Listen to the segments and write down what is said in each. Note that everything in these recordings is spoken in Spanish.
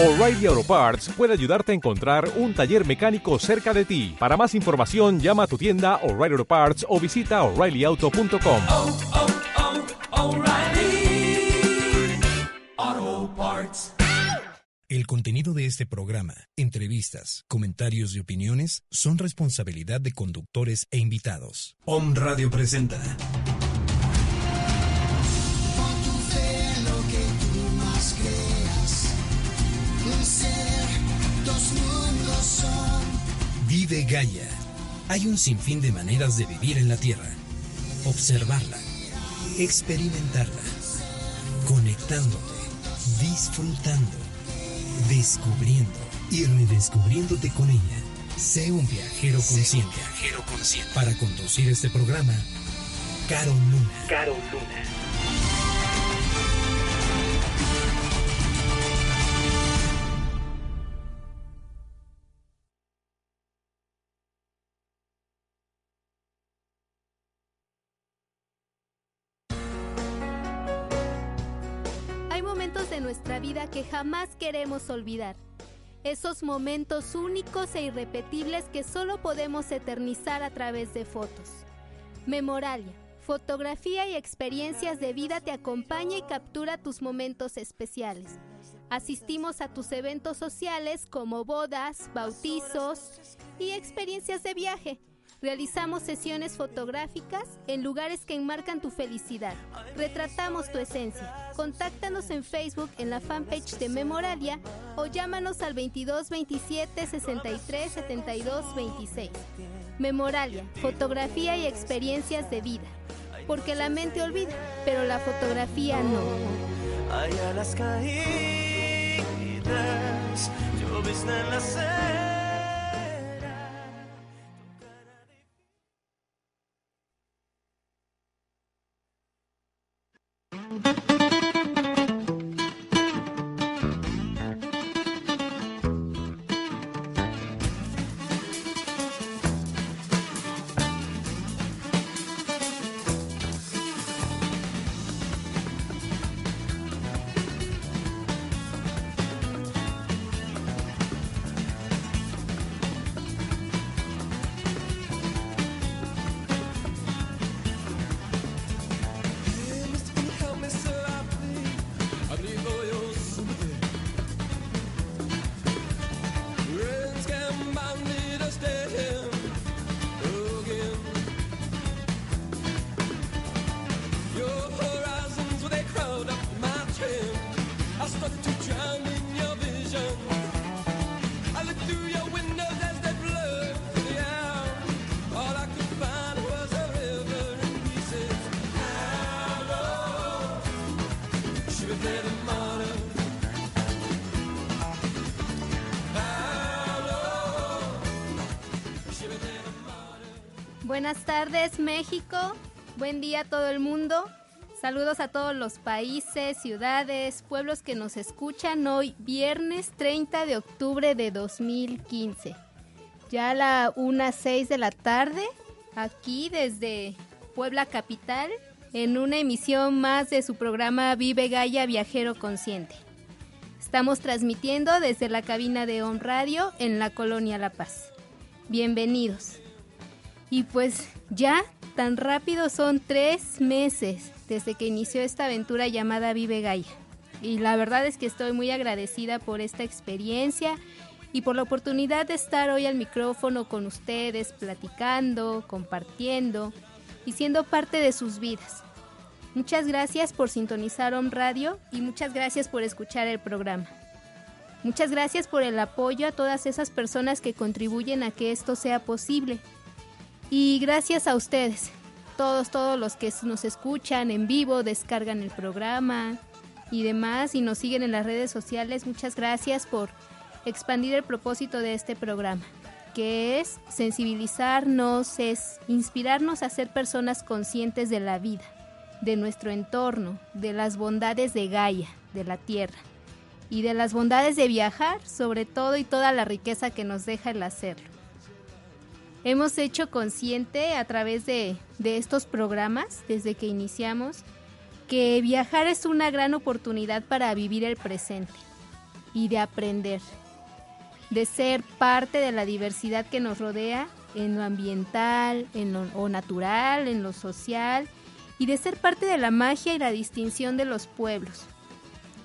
O'Reilly Auto Parts puede ayudarte a encontrar un taller mecánico cerca de ti. Para más información, llama a tu tienda O'Reilly Auto Parts o visita oreillyauto.com. oh, oh, O'Reilly Auto Parts. El contenido de este programa, entrevistas, comentarios y opiniones son responsabilidad de conductores e invitados. Om Radio presenta. Vive Gaia. Hay un sinfín de maneras de vivir en la Tierra. Observarla, experimentarla, conectándote, disfrutando, descubriendo y redescubriéndote con ella. Sé un viajero consciente. Para conducir este programa, Caro Luna. Caro Luna. Que jamás queremos olvidar. Esos momentos únicos e irrepetibles que solo podemos eternizar a través de fotos. Memoralia, fotografía y experiencias de vida te acompaña y captura tus momentos especiales. Asistimos a tus eventos sociales como bodas, bautizos y experiencias de viaje. Realizamos sesiones fotográficas en lugares que enmarcan tu felicidad. Retratamos tu esencia. Contáctanos en Facebook en la fanpage de Memoralia o llámanos al 22 27 63 72 26. Memoralia, fotografía y experiencias de vida. Porque la mente olvida, pero la fotografía no. Hay alas caídas, llovizna en la tardes México, buen día a todo el mundo. Saludos a todos los países, ciudades, pueblos que nos escuchan hoy viernes 30 de octubre de 2015. Ya a la 1.06 de la tarde, aquí desde Puebla Capital, en una emisión más de su programa Vive Gaia Viajero Consciente. Estamos transmitiendo desde la cabina de On Radio en la colonia La Paz. Bienvenidos. Y pues ya tan rápido son tres meses desde que inició esta aventura llamada Vive Gaia. Y la verdad es que estoy muy agradecida por esta experiencia y por la oportunidad de estar hoy al micrófono con ustedes, platicando, compartiendo y siendo parte de sus vidas. Muchas gracias por sintonizar Om Radio y muchas gracias por escuchar el programa. Muchas gracias por el apoyo a todas esas personas que contribuyen a que esto sea posible. Y gracias a ustedes, todos, todos los que nos escuchan en vivo, descargan el programa y demás y nos siguen en las redes sociales, muchas gracias por expandir el propósito de este programa, que es sensibilizarnos, es inspirarnos a ser personas conscientes de la vida, de nuestro entorno, de las bondades de Gaia, de la Tierra, y de las bondades de viajar, sobre todo y toda la riqueza que nos deja el hacerlo hemos hecho consciente a través de, de, estos programas, desde que iniciamos, que viajar es una gran oportunidad para vivir el presente. y de aprender, de ser parte de la diversidad que nos rodea en lo ambiental, en lo natural, en lo social, y de ser parte de la magia y la distinción de los pueblos,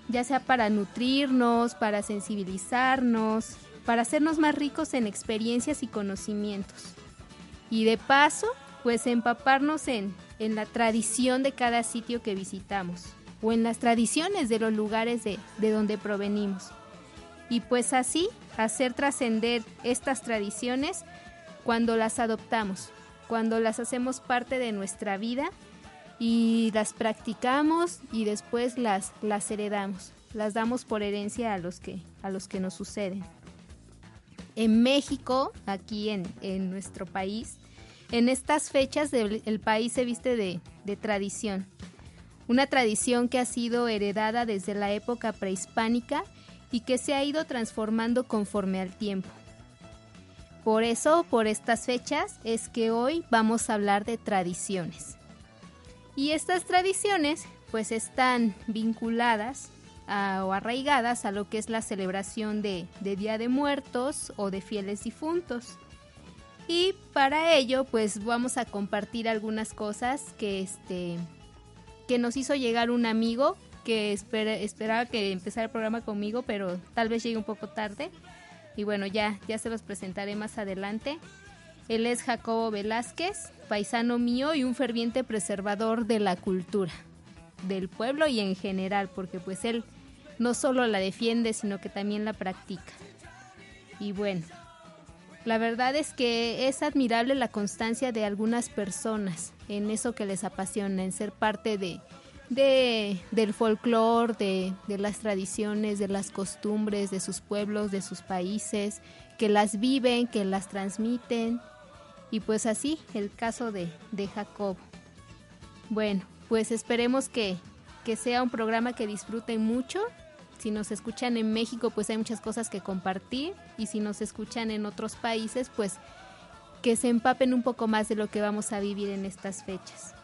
ya sea para nutrirnos, para sensibilizarnos, para hacernos más ricos en experiencias y conocimientos. Y de paso, pues empaparnos en, en la tradición de cada sitio que visitamos o en las tradiciones de los lugares de, de donde provenimos. Y pues así hacer trascender estas tradiciones cuando las adoptamos, cuando las hacemos parte de nuestra vida y las practicamos y después las, las heredamos, las damos por herencia a los que, a los que nos suceden. En México, aquí en, en nuestro país, en estas fechas el, país se viste de, de tradición. Una tradición que ha sido heredada desde la época prehispánica y que se ha ido transformando conforme al tiempo. Por eso, por estas fechas, es que hoy vamos a hablar de tradiciones. Y estas tradiciones pues están vinculadas o arraigadas a lo que es la celebración de, de Día de Muertos o de fieles difuntos. Y para ello pues vamos a compartir algunas cosas que, este, que nos hizo llegar un amigo que espera- esperaba que empezara el programa conmigo, pero tal vez llegue un poco tarde. Y bueno, ya, ya se los presentaré más adelante. Él es Jacobo Velázquez, paisano mío y un ferviente preservador de la cultura, del pueblo y en general, porque pues él no solo la defiende, sino que también la practica. Y bueno, la verdad es que es admirable la constancia de algunas personas en eso que les apasiona, en ser parte de, de del folclore, de, de las tradiciones, de las costumbres de sus pueblos, de sus países, que las viven, que las transmiten. Y pues así, el caso de, de Jacob. Bueno, pues esperemos que, que sea un programa que disfruten mucho. Si nos escuchan en México, pues hay muchas cosas que compartir. Y si nos escuchan en otros países, pues que se empapen un poco más de lo que vamos a vivir en estas fechas.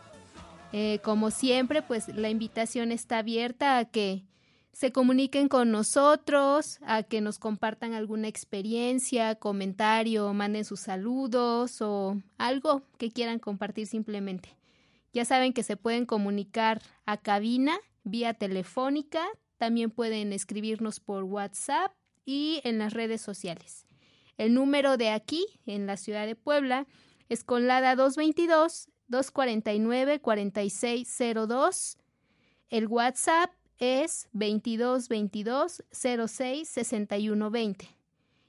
Eh, como siempre, pues la invitación está abierta a que se comuniquen con nosotros, a que nos compartan alguna experiencia, comentario, manden sus saludos o algo que quieran compartir simplemente. Ya saben que se pueden comunicar a cabina vía telefónica, también pueden escribirnos por WhatsApp y en las redes sociales. El número de aquí, en la ciudad de Puebla, es con LADA 222-249-4602. El WhatsApp es 2222-066120.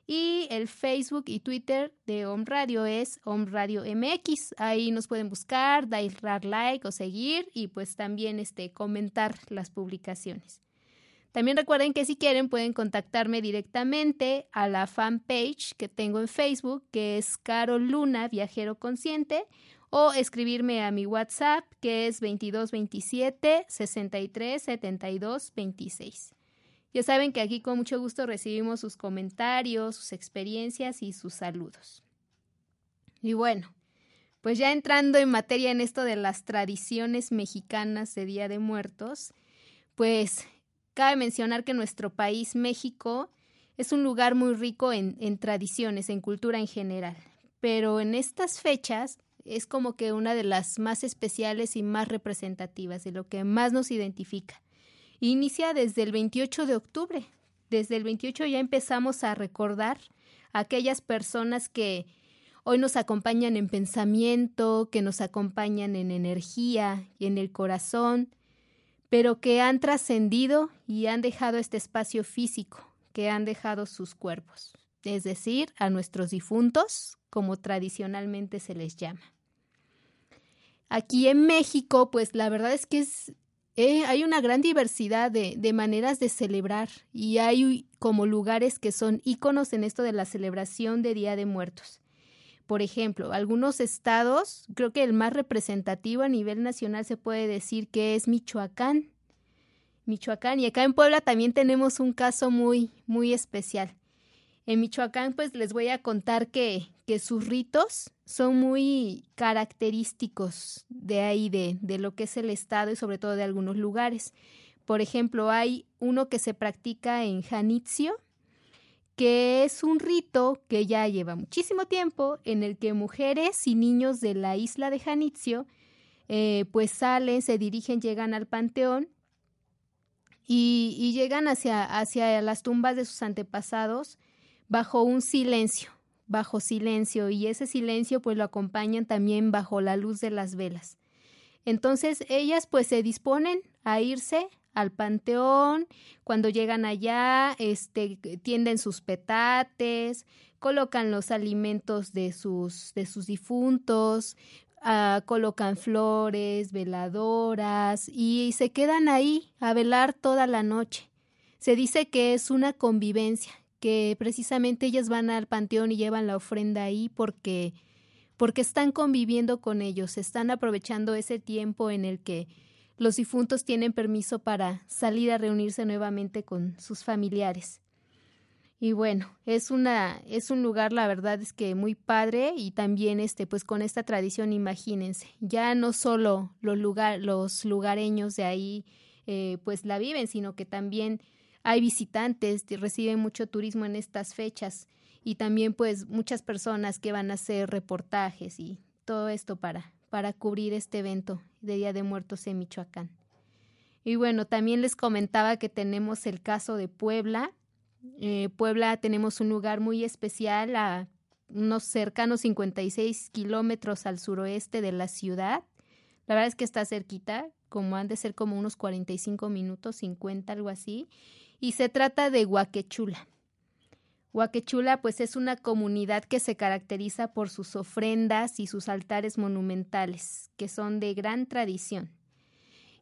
Y el Facebook y Twitter de Home Radio es Home Radio MX. Ahí nos pueden buscar, dar like o seguir y pues también este, comentar las publicaciones. También recuerden que si quieren pueden contactarme directamente a la fanpage que tengo en Facebook, que es Carol Luna, Viajero Consciente, o escribirme a mi WhatsApp, que es 2227 63 72 26. Ya saben que aquí con mucho gusto recibimos sus comentarios, sus experiencias y sus saludos. Y bueno, pues ya entrando en materia en esto de las tradiciones mexicanas de Día de Muertos, pues cabe mencionar que nuestro país, México, es un lugar muy rico en, en, tradiciones, en cultura en general. Pero en estas fechas es como que una de las más especiales y más representativas, de lo que más nos identifica. Inicia desde el 28 de octubre. Desde el 28 ya empezamos a recordar a aquellas personas que hoy nos acompañan en pensamiento, que nos acompañan en energía y en el corazón, pero que han trascendido y han dejado este espacio físico, que han dejado sus cuerpos, es decir, a nuestros difuntos, como tradicionalmente se les llama. Aquí en México, pues la verdad es que eh, hay una gran diversidad de, de, maneras de celebrar y hay como lugares que son íconos en esto de la celebración de Día de Muertos. Por ejemplo, algunos estados, creo que el más representativo a nivel nacional se puede decir que es Michoacán. Michoacán y acá en Puebla también tenemos un caso muy, muy especial. En Michoacán, pues les voy a contar que, que sus ritos son muy característicos de ahí, de, de, lo que es el estado y sobre todo de algunos lugares. por ejemplo, hay uno que se practica en Janitzio, que es un rito que ya lleva muchísimo tiempo, en el que mujeres y niños de la isla de Janitzio, eh, pues salen, se dirigen, llegan al panteón y, y llegan hacia, hacia las tumbas de sus antepasados bajo un silencio, bajo silencio, y ese silencio pues lo acompañan también bajo la luz de las velas. Entonces ellas pues se disponen a irse al panteón, cuando llegan allá, este, tienden sus petates, colocan los alimentos de sus, de sus difuntos, ah, colocan flores, veladoras y se quedan ahí a velar toda la noche. Se dice que es una convivencia, que precisamente ellas van al panteón y llevan la ofrenda ahí porque porque están conviviendo con ellos, están aprovechando ese tiempo en el que los difuntos tienen permiso para salir a reunirse nuevamente con sus familiares. Y bueno, es una es un lugar la verdad es que muy padre y también este pues con esta tradición imagínense, ya no solo los lugar los lugareños de ahí eh, pues la viven, sino que también hay visitantes, reciben mucho turismo en estas fechas y también pues muchas personas que van a hacer reportajes y todo esto para, para cubrir este evento de Día de Muertos en Michoacán. Y bueno, también les comentaba que tenemos el caso de Puebla. Eh, Puebla tenemos un lugar muy especial a unos cercanos 56 kilómetros al suroeste de la ciudad. La verdad es que está cerquita, como han de ser como unos 45 minutos, 50, algo así. Y se trata de Huaquechula. Huaquechula pues es una comunidad que se caracteriza por sus ofrendas y sus altares monumentales, que son de gran tradición.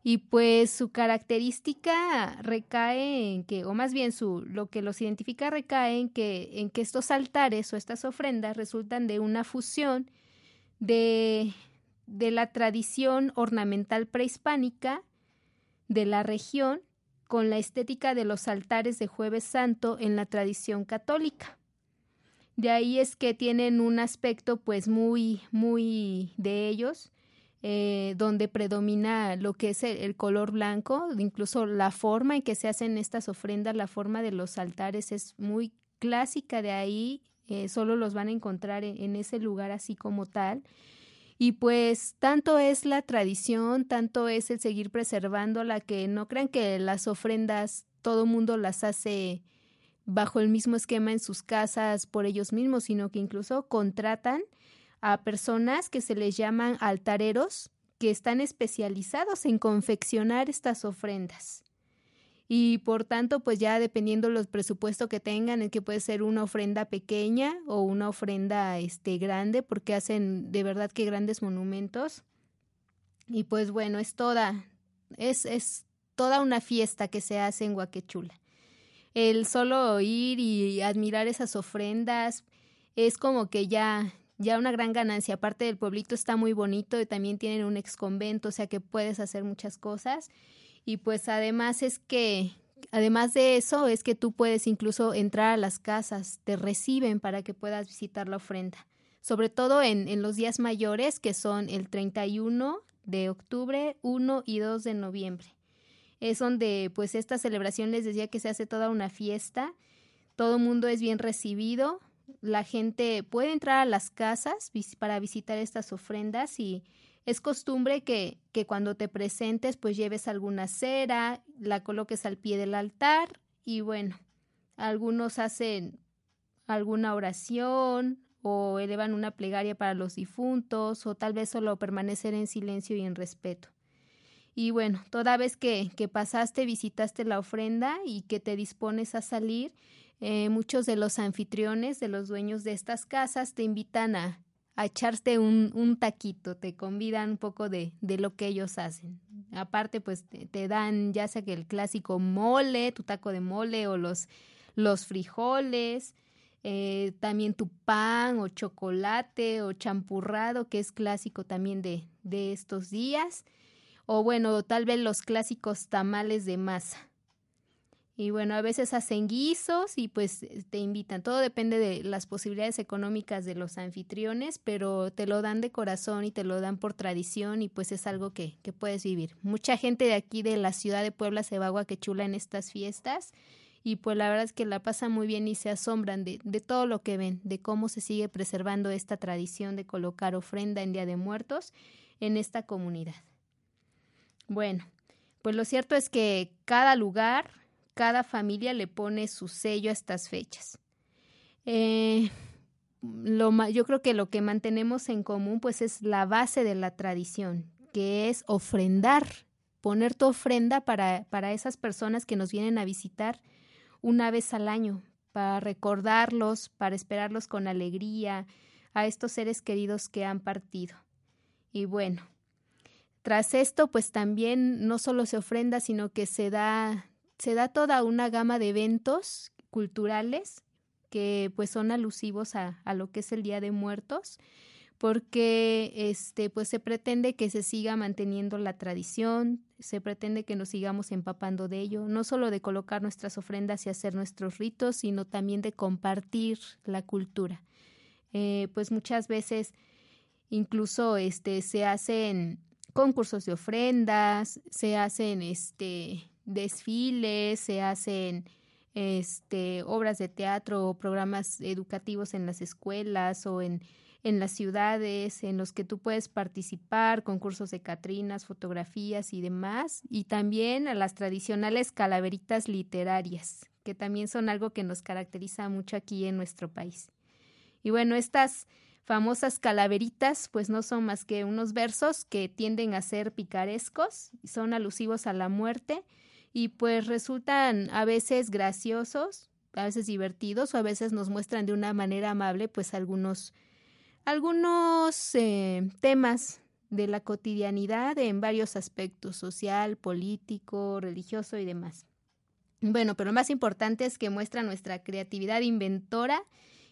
Y pues su característica recae en que, o más bien su, lo que los identifica recae en que, en que estos altares o estas ofrendas resultan de una fusión de, de la tradición ornamental prehispánica de la región con la estética de los altares de jueves santo en la tradición católica. De ahí es que tienen un aspecto pues muy, muy de ellos, eh, donde predomina lo que es el, color blanco, incluso la forma en que se hacen estas ofrendas, la forma de los altares es muy clásica de ahí, eh, solo los van a encontrar en ese lugar así como tal. Y pues tanto es la tradición, tanto es el seguir preservándola, que no crean que las ofrendas todo mundo las hace bajo el mismo esquema en sus casas por ellos mismos, sino que incluso contratan a personas que se les llaman altareros, que están especializados en confeccionar estas ofrendas y por tanto pues ya dependiendo los presupuestos que tengan es que puede ser una ofrenda pequeña o una ofrenda este grande porque hacen de verdad que grandes monumentos y pues bueno es toda es es toda una fiesta que se hace en Huaquechula el solo ir y admirar esas ofrendas es como que ya ya una gran ganancia. Aparte del pueblito está muy bonito y también tienen un ex convento, o sea que puedes hacer muchas cosas. Y pues además es que, además de eso, es que tú puedes incluso entrar a las casas, te reciben para que puedas visitar la ofrenda. Sobre todo en, en los días mayores, que son el 31 de octubre, 1 y 2 de noviembre. Es donde, pues, esta celebración les decía que se hace toda una fiesta, todo el mundo es bien recibido, la gente puede entrar a las casas para visitar estas ofrendas y es costumbre que, que cuando te presentes pues lleves alguna cera, la coloques al pie del altar y bueno, algunos hacen alguna oración o elevan una plegaria para los difuntos o tal vez solo permanecer en silencio y en respeto. Y bueno, toda vez que, que pasaste, visitaste la ofrenda y que te dispones a salir, eh, muchos de los anfitriones, de los dueños de estas casas, te invitan a, a echarte un, un, taquito, te convidan un poco de, de lo que ellos hacen. Aparte, pues te, dan ya sea que el clásico mole, tu taco de mole o los, los frijoles, eh, también tu pan o chocolate o champurrado, que es clásico también de, de estos días, o bueno, tal vez los clásicos tamales de masa. Y bueno, a veces hacen guisos y pues te invitan. Todo depende de las posibilidades económicas de los anfitriones, pero te lo dan de corazón y te lo dan por tradición y pues es algo que, que puedes vivir. Mucha gente de aquí de la ciudad de Puebla se va a Guaquechula en estas fiestas y pues la verdad es que la pasan muy bien y se asombran de, de todo lo que ven, de cómo se sigue preservando esta tradición de colocar ofrenda en Día de Muertos en esta comunidad. Bueno, pues lo cierto es que cada lugar, cada familia le pone su sello a estas fechas. Eh, lo, yo creo que lo que mantenemos en común pues es la base de la tradición, que es ofrendar, poner tu ofrenda para, para esas personas que nos vienen a visitar una vez al año, para recordarlos, para esperarlos con alegría, a estos seres queridos que han partido. Y bueno, tras esto, pues también no solo se ofrenda, sino que se da, se da toda una gama de eventos culturales que pues son alusivos a, a lo que es el Día de Muertos, porque este pues se pretende que se siga manteniendo la tradición, se pretende que nos sigamos empapando de ello, no solo de colocar nuestras ofrendas y hacer nuestros ritos, sino también de compartir la cultura. Eh, pues muchas veces incluso este se hacen concursos de ofrendas, se hacen este desfiles, se hacen este obras de teatro o programas educativos en las escuelas o en, en las ciudades en los que tú puedes participar, concursos de catrinas, fotografías y demás, y también a las tradicionales calaveritas literarias, que también son algo que nos caracteriza mucho aquí en nuestro país. Y bueno, estas famosas calaveritas pues no son más que unos versos que tienden a ser picarescos, son alusivos a la muerte y pues resultan a veces graciosos, a veces divertidos o a veces nos muestran de una manera amable pues algunos algunos eh, temas de la cotidianidad en varios aspectos, social, político, religioso y demás. Bueno, pero lo más importante es que muestra nuestra creatividad inventora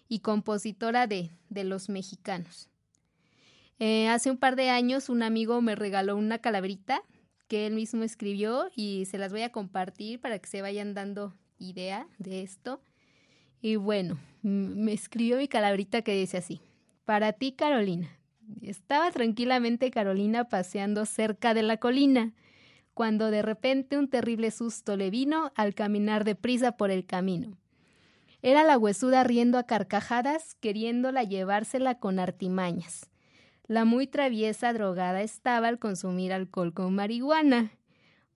y compositora de, de los mexicanos. Eh, hace un par de años un amigo me regaló una calaverita que él mismo escribió y se las voy a compartir para que se vayan dando idea de esto. Y bueno, me escribió mi calaverita que dice así, para ti Carolina. Estaba tranquilamente Carolina paseando cerca de la colina, cuando de repente un terrible susto le vino al caminar deprisa por el camino. Era la huesuda riendo a carcajadas, queriéndola llevársela con artimañas. La muy traviesa drogada estaba al consumir alcohol con marihuana.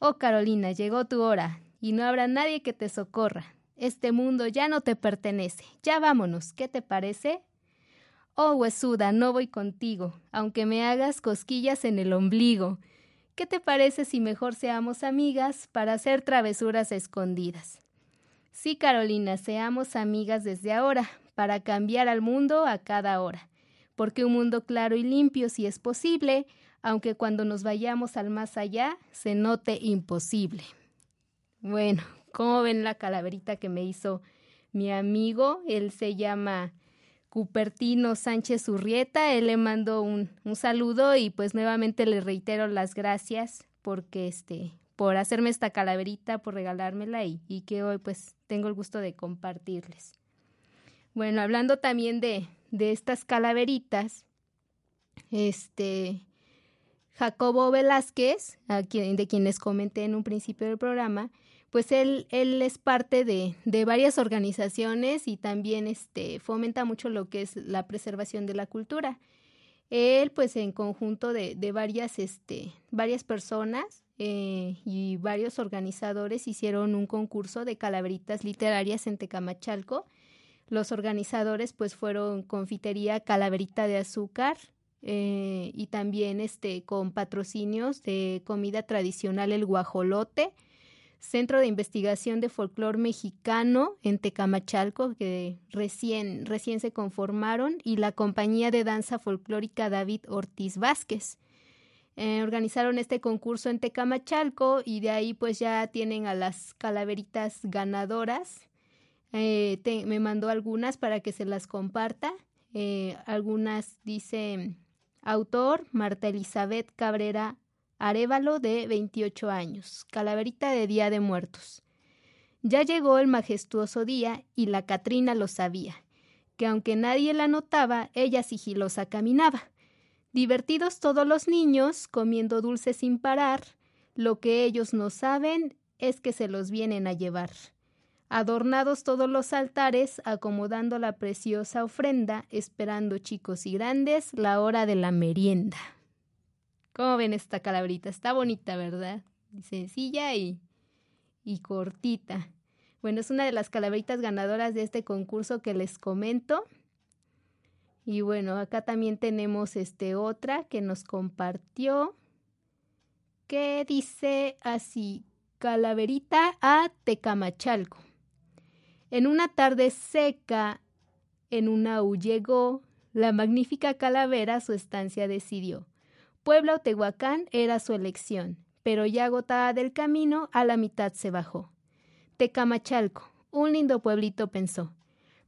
Oh, Carolina, llegó tu hora, y no habrá nadie que te socorra. Este mundo ya no te pertenece. Ya vámonos, ¿qué te parece? Oh, huesuda, no voy contigo, aunque me hagas cosquillas en el ombligo. ¿Qué te parece si mejor seamos amigas para hacer travesuras escondidas? Sí, Carolina, seamos amigas desde ahora, para cambiar al mundo a cada hora porque un mundo claro y limpio si es posible, aunque cuando nos vayamos al más allá se note imposible. Bueno, ¿cómo ven la calaverita que me hizo mi amigo? Él se llama Cupertino Sánchez Urrieta, él le mandó un, un saludo y pues nuevamente le reitero las gracias porque este por hacerme esta calaverita, por regalármela y, y que hoy pues tengo el gusto de compartirles. Bueno, hablando también de, de estas calaveritas, este Jacobo Velázquez, de quien les comenté en un principio del programa, pues él, él es parte de, de varias organizaciones y también este, fomenta mucho lo que es la preservación de la cultura. Él, pues en conjunto de, de varias, este, varias personas eh, y varios organizadores hicieron un concurso de calaveritas literarias en Tecamachalco, los organizadores pues fueron Confitería Calaverita de Azúcar eh, y también este con patrocinios de comida tradicional el guajolote, Centro de Investigación de Folclor Mexicano en Tecamachalco que recién recién se conformaron y la compañía de danza folclórica David Ortiz Vázquez. Eh, organizaron este concurso en Tecamachalco y de ahí pues ya tienen a las calaveritas ganadoras eh, me mandó algunas para que se las comparta. Eh, algunas dice autor Marta Elizabeth Cabrera Arevalo de 28 años, Calaverita de Día de Muertos. Ya llegó el majestuoso día y la Catrina lo sabía, que aunque nadie la notaba, ella sigilosa caminaba. Divertidos todos los niños, comiendo dulces sin parar, lo que ellos no saben es que se los vienen a llevar. Adornados todos los altares, acomodando la preciosa ofrenda, esperando chicos y grandes la hora de la merienda. ¿Cómo ven esta calabrita? Está bonita, ¿verdad? Sencilla y, y cortita. Bueno, es una de las calaveritas ganadoras de este concurso que les comento. Y bueno, acá también tenemos este otra que nos compartió que dice así, calaverita a Tecamachalco. En una tarde seca, en una U llegó, la magnífica calavera su estancia decidió. Puebla o Tehuacán era su elección, pero ya agotada del camino, a la mitad se bajó. Tecamachalco, un lindo pueblito pensó,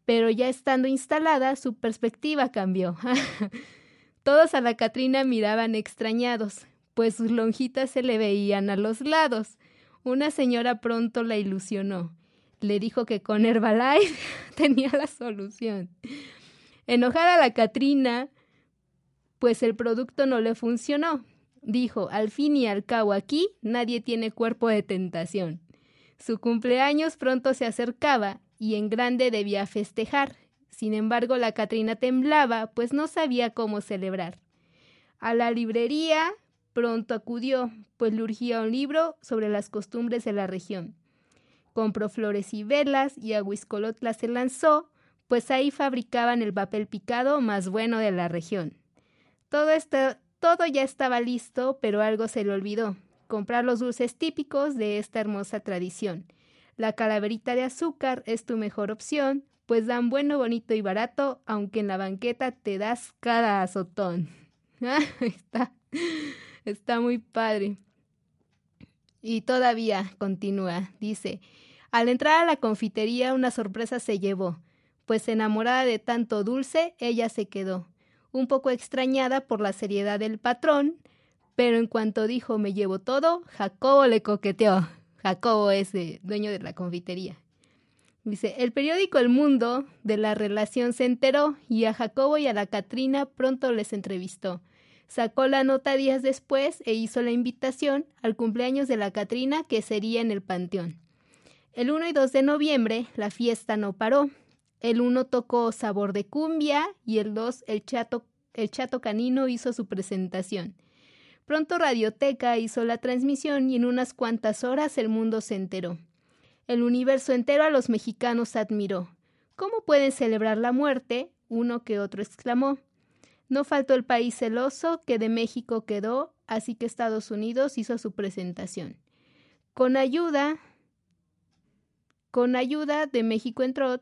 pero ya estando instalada, su perspectiva cambió. Todos a la Catrina miraban extrañados, pues sus lonjitas se le veían a los lados. Una señora pronto la ilusionó le dijo que con Herbalife tenía la solución. Enojada la Catrina, pues el producto no le funcionó. Dijo, al fin y al cabo aquí nadie tiene cuerpo de tentación. Su cumpleaños pronto se acercaba y en grande debía festejar. Sin embargo, la Catrina temblaba, pues no sabía cómo celebrar. A la librería pronto acudió, pues le urgía un libro sobre las costumbres de la región. Compró flores y velas y a Huiscolotla se lanzó, pues ahí fabricaban el papel picado más bueno de la región. Todo, todo ya estaba listo, pero algo se le olvidó, comprar los dulces típicos de esta hermosa tradición. La calaverita de azúcar es tu mejor opción, pues dan bueno, bonito y barato, aunque en la banqueta te das cada azotón. está, está muy padre. Y todavía continúa, dice, al entrar a la confitería una sorpresa se llevó, pues enamorada de tanto dulce, ella se quedó, un poco extrañada por la seriedad del patrón, pero en cuanto dijo me llevo todo, Jacobo le coqueteó. Jacobo es el dueño de la confitería. Dice, el periódico El Mundo de la relación se enteró y a Jacobo y a la Catrina pronto les entrevistó. Sacó la nota días después e hizo la invitación al cumpleaños de la Catrina que sería en el Panteón. El 1 y 2 de noviembre la fiesta no paró. El 1 tocó Sabor de Cumbia y el 2 el Chato, el Chato Canino hizo su presentación. Pronto Radioteca hizo la transmisión y en unas cuantas horas el mundo se enteró. El universo entero a los mexicanos admiró. ¿Cómo pueden celebrar la muerte? Uno que otro exclamó. No faltó el país celoso que de México quedó, así que Estados Unidos hizo su presentación. Con ayuda con ayuda de México entró,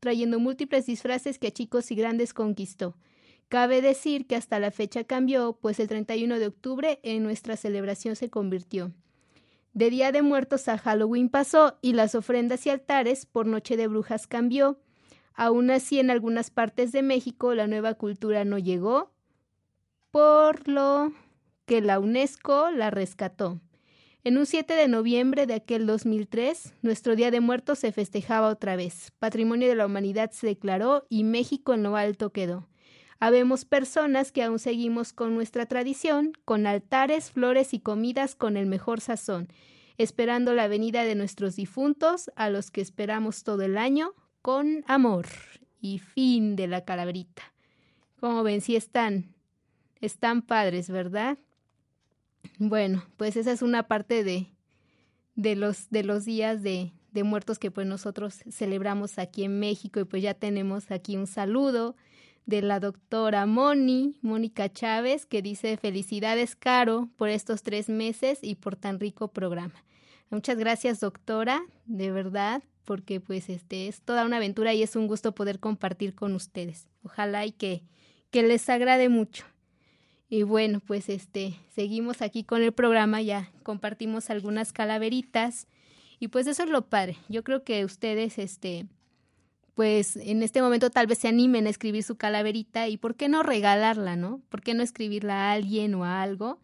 trayendo múltiples disfraces que a chicos y grandes conquistó. Cabe decir que hasta la fecha cambió, pues el 31 de octubre en nuestra celebración se convirtió. De Día de Muertos a Halloween pasó y las ofrendas y altares por Noche de Brujas cambió. Aún así, en algunas partes de México la nueva cultura no llegó, por lo que la UNESCO la rescató. En un 7 de noviembre de aquel 2003, nuestro Día de Muertos se festejaba otra vez. Patrimonio de la Humanidad se declaró y México en lo alto quedó. Habemos personas que aún seguimos con nuestra tradición, con altares, flores y comidas con el mejor sazón, esperando la venida de nuestros difuntos, a los que esperamos todo el año, con amor. Y fin de la calabrita. Como ven, si están, están padres, ¿verdad? Bueno, pues esa es una parte de, de, los, de los días de, de muertos que pues nosotros celebramos aquí en México y pues ya tenemos aquí un saludo de la doctora Moni, Mónica Chávez, que dice felicidades Caro por estos tres meses y por tan rico programa. Muchas gracias doctora, de verdad, porque pues este es toda una aventura y es un gusto poder compartir con ustedes. Ojalá y que, que les agrade mucho. Y bueno, pues este, seguimos aquí con el programa, ya compartimos algunas calaveritas y pues eso es lo padre. Yo creo que ustedes, este, pues en este momento tal vez se animen a escribir su calaverita y por qué no regalarla, ¿no? ¿Por qué no escribirla a alguien o a algo,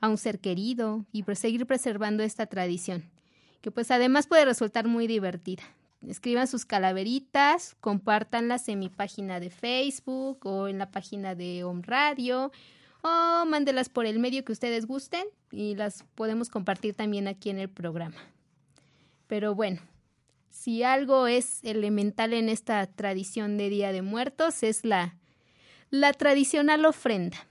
a un ser querido y seguir preservando esta tradición? que pues además puede resultar muy divertida. Escriban sus calaveritas, compártanlas en mi página de Facebook o en la página de Home Radio o mándelas por el medio que ustedes gusten y las podemos compartir también aquí en el programa. Pero bueno, si algo es elemental en esta tradición de Día de Muertos es la, la tradicional ofrenda,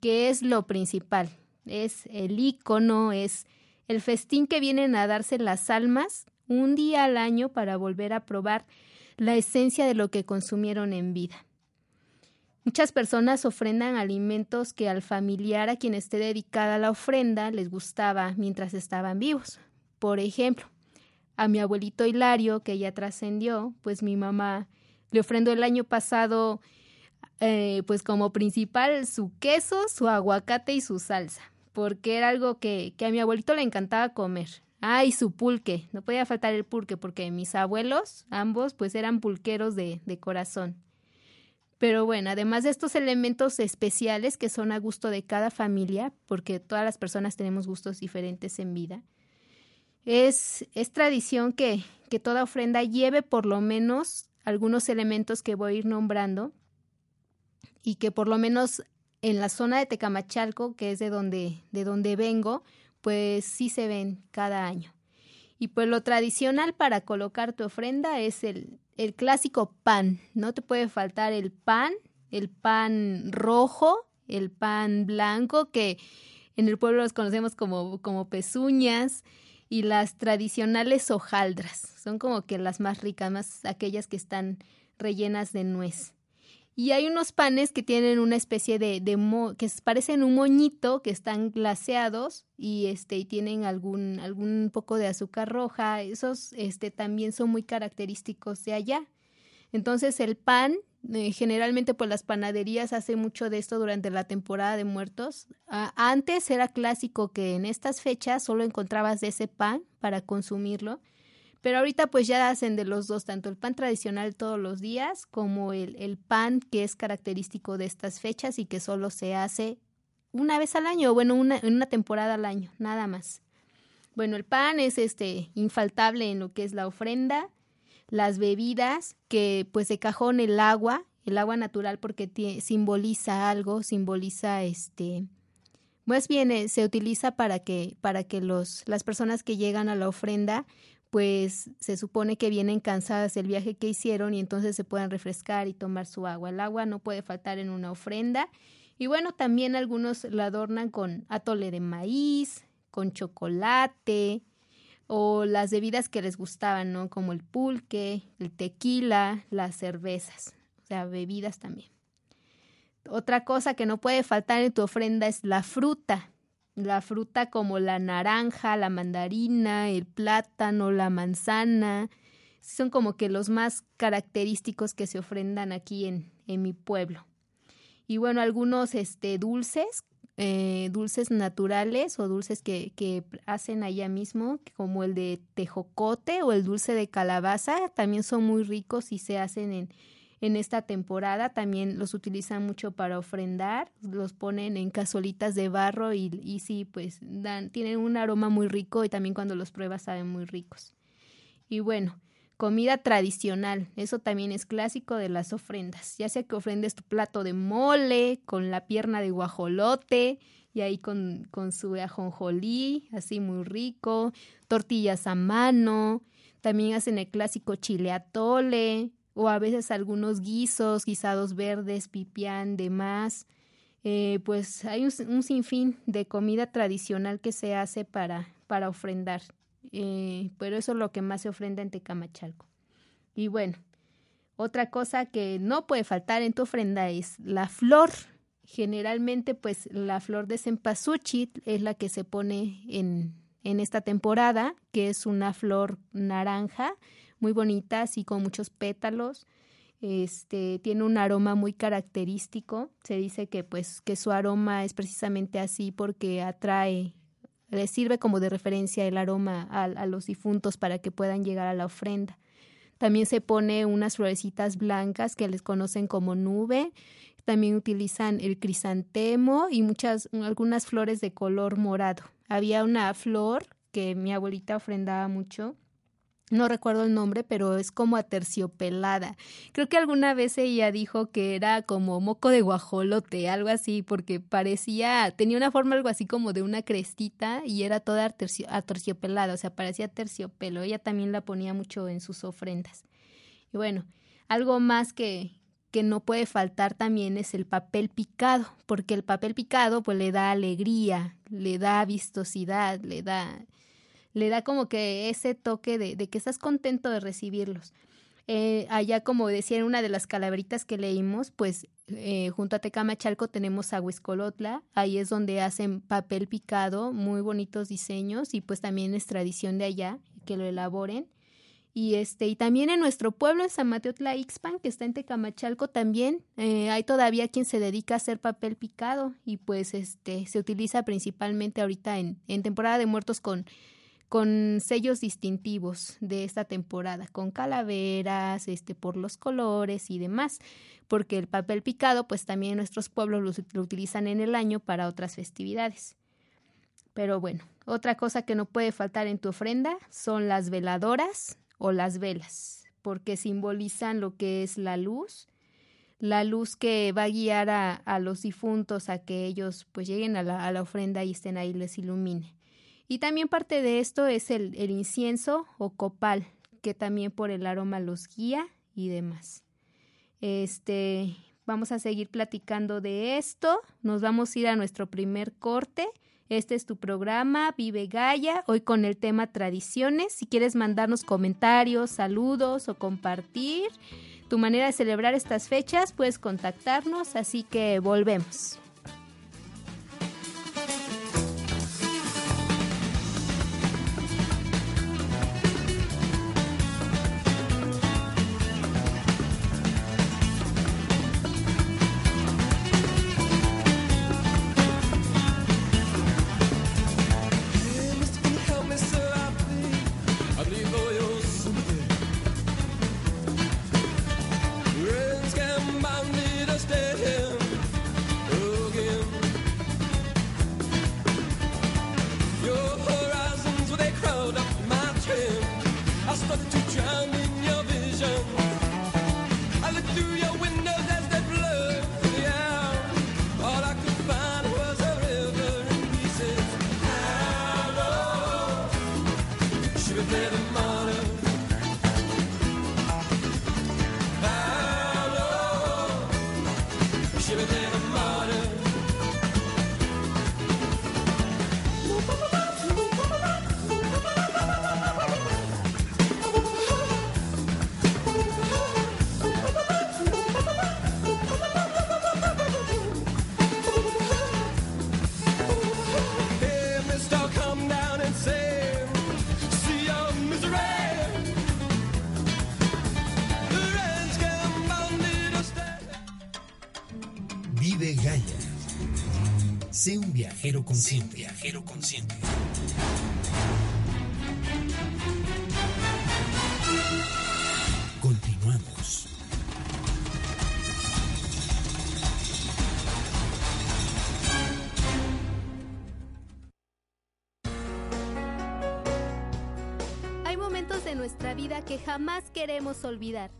que es lo principal, es el icono, es el festín que vienen a darse las almas un día al año para volver a probar la esencia de lo que consumieron en vida. Muchas personas ofrendan alimentos que al familiar a quien esté dedicada la ofrenda les gustaba mientras estaban vivos. Por ejemplo, a mi abuelito Hilario, que ya trascendió, pues mi mamá le ofrendó el año pasado, eh, pues como principal, su queso, su aguacate y su salsa, porque era algo que, que a mi abuelito le encantaba comer. Ah, su pulque, no podía faltar el pulque, porque mis abuelos, ambos, pues eran pulqueros de, de corazón. Pero bueno, además de estos elementos especiales que son a gusto de cada familia, porque todas las personas tenemos gustos diferentes en vida, es, es tradición que, toda ofrenda lleve por lo menos algunos elementos que voy a ir nombrando y que por lo menos en la zona de Tecamachalco, que es de donde, de donde vengo, pues sí se ven cada año. Y pues lo tradicional para colocar tu ofrenda es el, el clásico pan. No te puede faltar el pan, el pan rojo, el pan blanco, que en el pueblo los conocemos como, como pezuñas, y las tradicionales hojaldras. Son como que las más ricas, más aquellas que están rellenas de nuez. Y hay unos panes que tienen una especie de, mo que parecen un moñito, que están glaseados y este y tienen algún algún poco de azúcar roja. Esos este también son muy característicos de allá. Entonces el pan eh, generalmente pues las panaderías hacen mucho de esto durante la temporada de muertos. Ah, antes era clásico que en estas fechas solo encontrabas de ese pan para consumirlo, pero ahorita pues ya hacen de los dos, tanto el pan tradicional todos los días como el, el pan que es característico de estas fechas y que solo se hace una vez al año, bueno, una, en una temporada al año, nada más. Bueno, el pan es este infaltable en lo que es la ofrenda las bebidas, que pues de cajón el agua, el agua natural porque simboliza algo, simboliza este, más bien eh, se utiliza para que, para que los, las personas que llegan a la ofrenda pues se supone que vienen cansadas del viaje que hicieron y entonces se puedan refrescar y tomar su agua. El agua no puede faltar en una ofrenda. Y bueno, también algunos la adornan con atole de maíz, con chocolate, o las bebidas que les gustaban, ¿no? Como el pulque, el tequila, las cervezas, o sea, bebidas también. Otra cosa que no puede faltar en tu ofrenda es la fruta. La fruta como la naranja, la mandarina, el plátano, la manzana. Son como que los más característicos que se ofrendan aquí en, en mi pueblo. Y bueno, algunos este, dulces eh, dulces naturales o dulces que, que hacen allá mismo, como el de tejocote o el dulce de calabaza, también son muy ricos y se hacen en, en esta temporada. También los utilizan mucho para ofrendar, los ponen en casolitas de barro y, y sí, pues dan, tienen un aroma muy rico y también cuando los pruebas saben muy ricos. Y bueno, comida tradicional. Eso también es clásico de las ofrendas. Ya sea que ofrendes tu plato de mole con la pierna de guajolote y ahí con, con su ajonjolí, así muy rico, tortillas a mano. También hacen el clásico chile atole o a veces algunos guisos, guisados verdes, pipián, demás. Eh, pues hay un, un, sinfín de comida tradicional que se hace para, para ofrendar eh, pero eso es lo que más se ofrenda en Tecamachalco. Y bueno, otra cosa que no puede faltar en tu ofrenda es la flor. Generalmente, pues la flor de cempasúchil es la que se pone en, en esta temporada, que es una flor naranja, muy bonita, así con muchos pétalos. Este tiene un aroma muy característico. Se dice que pues que su aroma es precisamente así porque atrae le sirve como de referencia el aroma a, a, los difuntos para que puedan llegar a la ofrenda. También se pone unas florecitas blancas que les conocen como nube. También utilizan el crisantemo y muchas, algunas flores de color morado. Había una flor que mi abuelita ofrendaba mucho. No recuerdo el nombre, pero es como aterciopelada. Creo que alguna vez ella dijo que era como moco de guajolote, algo así, porque parecía, tenía una forma algo así como de una crestita y era toda atercio- aterciopelada, o sea, parecía terciopelo. Ella también la ponía mucho en sus ofrendas. Y bueno, algo más que, que no puede faltar también es el papel picado, porque el papel picado pues le da alegría, le da vistosidad, le da, le da como que ese toque de, de que estás contento de recibirlos. Eh, allá, como decía en una de las calaveritas que leímos, pues eh, junto a Tecamachalco tenemos a Huiscolotla, ahí es donde hacen papel picado, muy bonitos diseños y pues también es tradición de allá que lo elaboren. Y este, y también en nuestro pueblo, en San Mateo Tlaixpan, que está en Tecamachalco, también eh, hay todavía quien se dedica a hacer papel picado, y pues este se utiliza principalmente ahorita en, en temporada de muertos con, con sellos distintivos de esta temporada, con calaveras, este, por los colores y demás, porque el papel picado, pues también nuestros pueblos lo, lo utilizan en el año para otras festividades. Pero bueno, otra cosa que no puede faltar en tu ofrenda son las veladoras o las velas, porque simbolizan lo que es la luz, la luz que va a guiar a, a los difuntos a que ellos pues lleguen a la, a la ofrenda y estén ahí, les ilumine. Y también parte de esto es el, el incienso o copal, que también por el aroma los guía y demás. Este, vamos a seguir platicando de esto. Nos vamos a ir a nuestro primer corte. Este es tu programa, Vive Gaia, hoy con el tema tradiciones. Si quieres mandarnos comentarios, saludos o compartir tu manera de celebrar estas fechas, puedes contactarnos, así que volvemos. Consciente. viajero consciente. Continuamos. Hay momentos de nuestra vida que jamás queremos olvidar.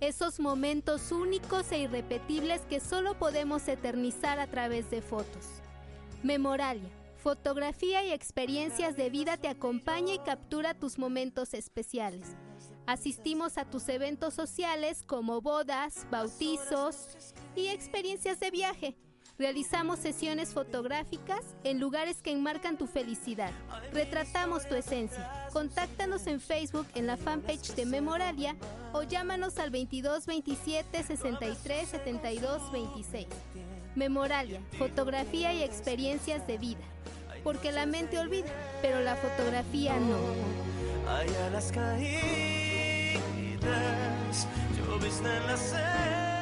Esos momentos únicos e irrepetibles que solo podemos eternizar a través de fotos. Memoralia, fotografía y experiencias de vida te acompaña y captura tus momentos especiales. Asistimos a tus eventos sociales como bodas, bautizos y experiencias de viaje. Realizamos sesiones fotográficas en lugares que enmarcan tu felicidad. Retratamos tu esencia. Contáctanos en Facebook en la fanpage de Memoralia o llámanos al 22 27 63 72 26. Memoralia, fotografía y experiencias de vida. Porque la mente olvida, pero la fotografía no. Hay alas caídas, llovizna en la acera.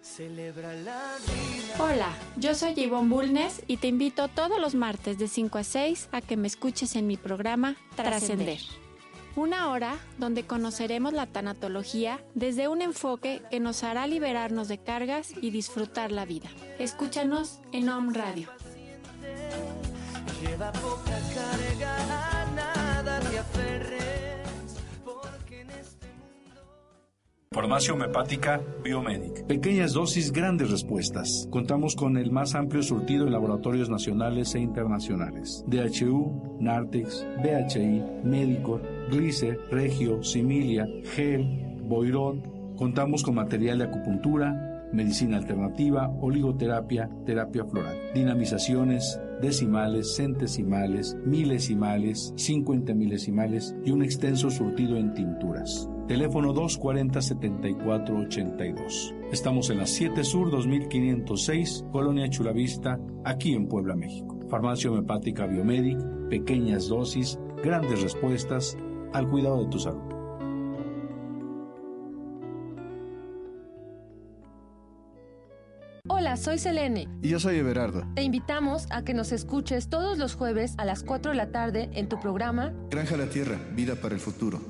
Celebra la vida. Hola, yo soy Yvonne Bulnes y te invito todos los martes de 5 a 6 a que me escuches en mi programa Trascender. Una hora donde conoceremos la tanatología desde un enfoque que nos hará liberarnos de cargas y disfrutar la vida. Escúchanos en Om Radio. Lleva poca carga, a nada te aferres, porque en este Farmacia homeopática Biomedic. Pequeñas dosis, grandes respuestas. Contamos con el más amplio surtido en laboratorios nacionales e internacionales. DHU, Nartex, BHI, Médico, Glicer, Regio, Similia, Gel, Boirón. Contamos con material de acupuntura, medicina alternativa, oligoterapia, terapia floral, dinamizaciones, decimales, centesimales, milesimales, 50 milesimales y un extenso surtido en tinturas. Teléfono 240-7482. Estamos en la 7 Sur 2506, Colonia Chulavista, aquí en Puebla, México. Farmacia Homeopática Biomedic, pequeñas dosis, grandes respuestas al cuidado de tu salud. Hola, soy Selene. Y yo soy Everardo. Te invitamos a que nos escuches todos los jueves a las 4 de la tarde en tu programa Granja la Tierra, Vida para el Futuro,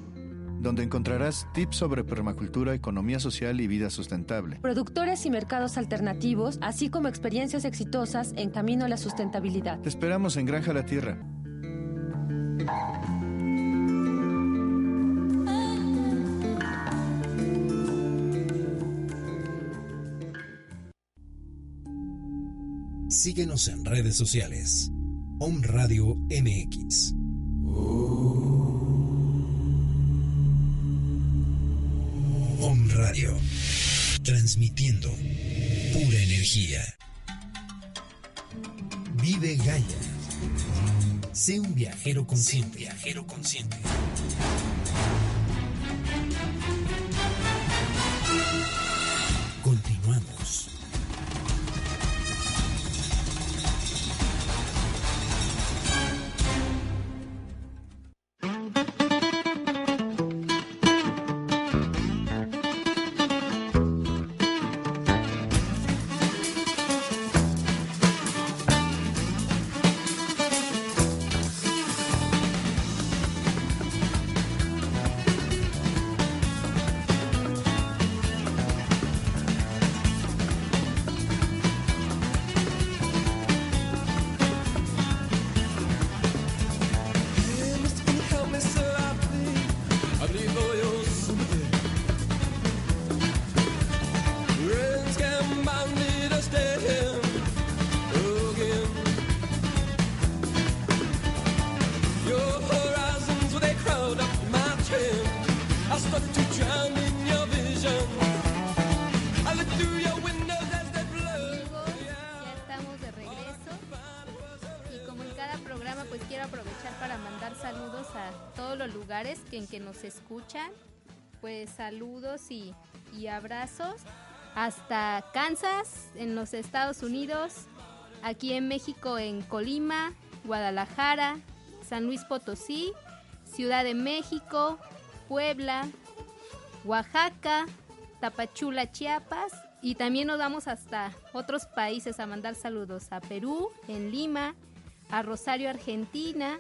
donde encontrarás tips sobre permacultura, economía social y vida sustentable. Productores y mercados alternativos, así como experiencias exitosas en camino a la sustentabilidad. Te esperamos en Granja la Tierra. Síguenos en redes sociales. Om Radio MX. Om Radio. Transmitiendo pura energía. Vive Gaia. Sé un viajero consciente. viajero consciente. Escuchan. Pues saludos y, y abrazos. Hasta Kansas, en los Estados Unidos. Aquí en México, en Colima, Guadalajara, San Luis Potosí, Ciudad de México, Puebla, Oaxaca, Tapachula, Chiapas. Y también nos vamos hasta otros países a mandar saludos a Perú, en Lima, a Rosario, Argentina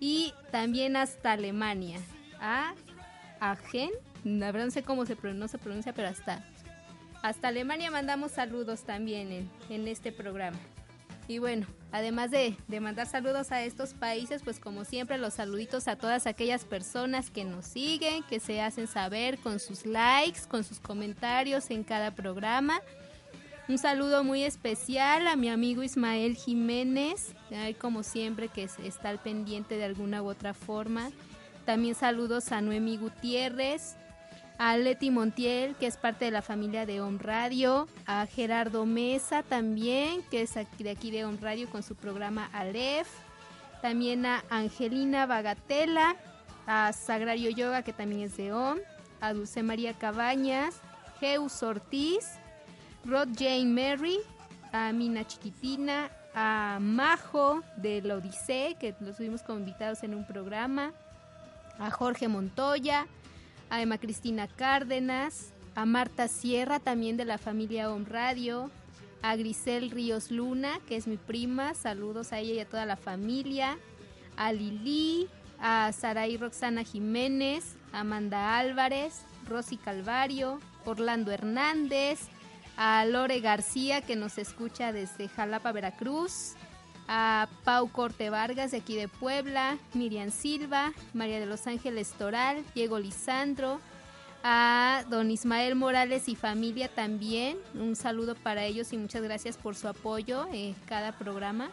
y también hasta Alemania, a Agen, no sé cómo se pronuncia, no se pronuncia, pero hasta, hasta Alemania mandamos saludos también en, este programa. Y bueno, además de, de mandar saludos a estos países, pues como siempre los saluditos a todas aquellas personas que nos siguen, que se hacen saber con sus likes, con sus comentarios en cada programa. Un saludo muy especial a mi amigo Ismael Jiménez, como siempre que es- está al pendiente de alguna u otra forma. También saludos a Noemi Gutiérrez, a Leti Montiel, que es parte de la familia de Om Radio, a Gerardo Mesa también, que es de aquí de Om Radio con su programa Aleph, también a Angelina Bagatela, a Sagrario Yoga, que también es de Om, a Dulce María Cabañas, Geus Ortiz, Rod Jane Mary, a Mina Chiquitina, a Majo de la Odisea, que los tuvimos como invitados en un programa, a Jorge Montoya, a Emma Cristina Cárdenas, a Marta Sierra, también de la familia Home Radio, a Grisel Ríos Luna, que es mi prima, saludos a ella y a toda la familia, a Lili, a Saraí Roxana Jiménez, Amanda Álvarez, Rosy Calvario, Orlando Hernández, a Lore García, que nos escucha desde Jalapa, Veracruz, a Pau Corte Vargas de aquí de Puebla, Miriam Silva, María de los Ángeles Toral, Diego Lisandro, a don Ismael Morales y familia también. Un saludo para ellos y muchas gracias por su apoyo en cada programa.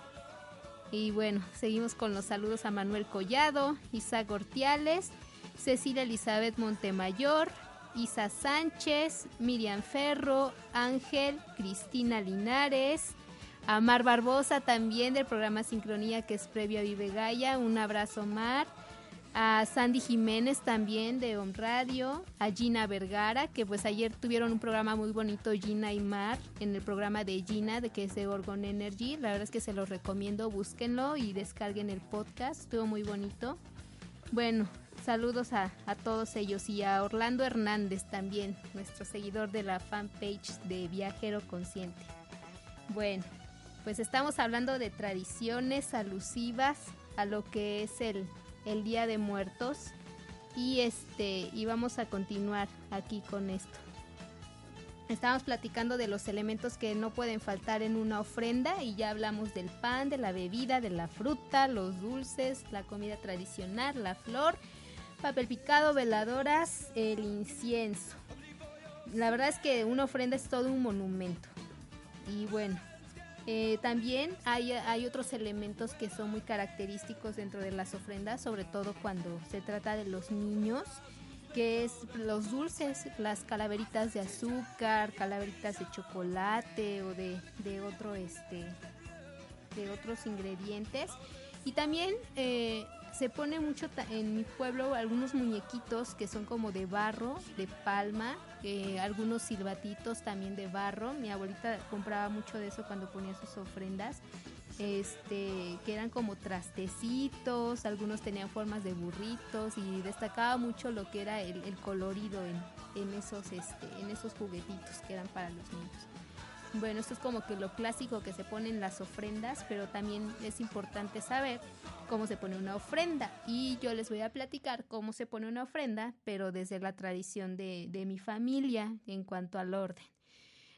Y bueno, seguimos con los saludos a Manuel Collado, Isaac Ortiales, Cecilia Elizabeth Montemayor, Isa Sánchez, Miriam Ferro, Ángel, Cristina Linares, a Mar Barbosa también del programa Sincronía que es previo a Vive Gaia. Un abrazo Mar. A Sandy Jiménez también de Home Radio, a Gina Vergara, que pues ayer tuvieron un programa muy bonito, Gina y Mar, en el programa de Gina, de que es de Orgon Energy. La verdad es que se los recomiendo, búsquenlo y descarguen el podcast, estuvo muy bonito. Bueno, saludos a, a todos ellos y a Orlando Hernández también, nuestro seguidor de la fanpage de Viajero Consciente. Bueno, pues estamos hablando de tradiciones alusivas a lo que es el, el Día de Muertos y este y vamos a continuar aquí con esto. Estamos platicando de los elementos que no pueden faltar en una ofrenda y ya hablamos del pan, de la bebida, de la fruta, los dulces, la comida tradicional, la flor, papel picado, veladoras, el incienso. La verdad es que una ofrenda es todo un monumento. Y bueno, eh, también hay, hay otros elementos que son muy característicos dentro de las ofrendas, sobre todo cuando se trata de los niños, que es los dulces, las calaveritas de azúcar, calaveritas de chocolate o de, de otro este de otros ingredientes. Y también eh, se pone mucho en mi pueblo algunos muñequitos que son como de barro, de palma, eh, algunos silbatitos también de barro. Mi abuelita compraba mucho de eso cuando ponía sus ofrendas. Este, que eran como trastecitos, algunos tenían formas de burritos y destacaba mucho lo que era el, el colorido en, en esos, este, en esos juguetitos que eran para los niños. Bueno, esto es como que lo clásico que se pone en las ofrendas, pero también es importante saber cómo se pone una ofrenda. Y yo les voy a platicar cómo se pone una ofrenda, pero desde la tradición de, de mi familia en cuanto al orden.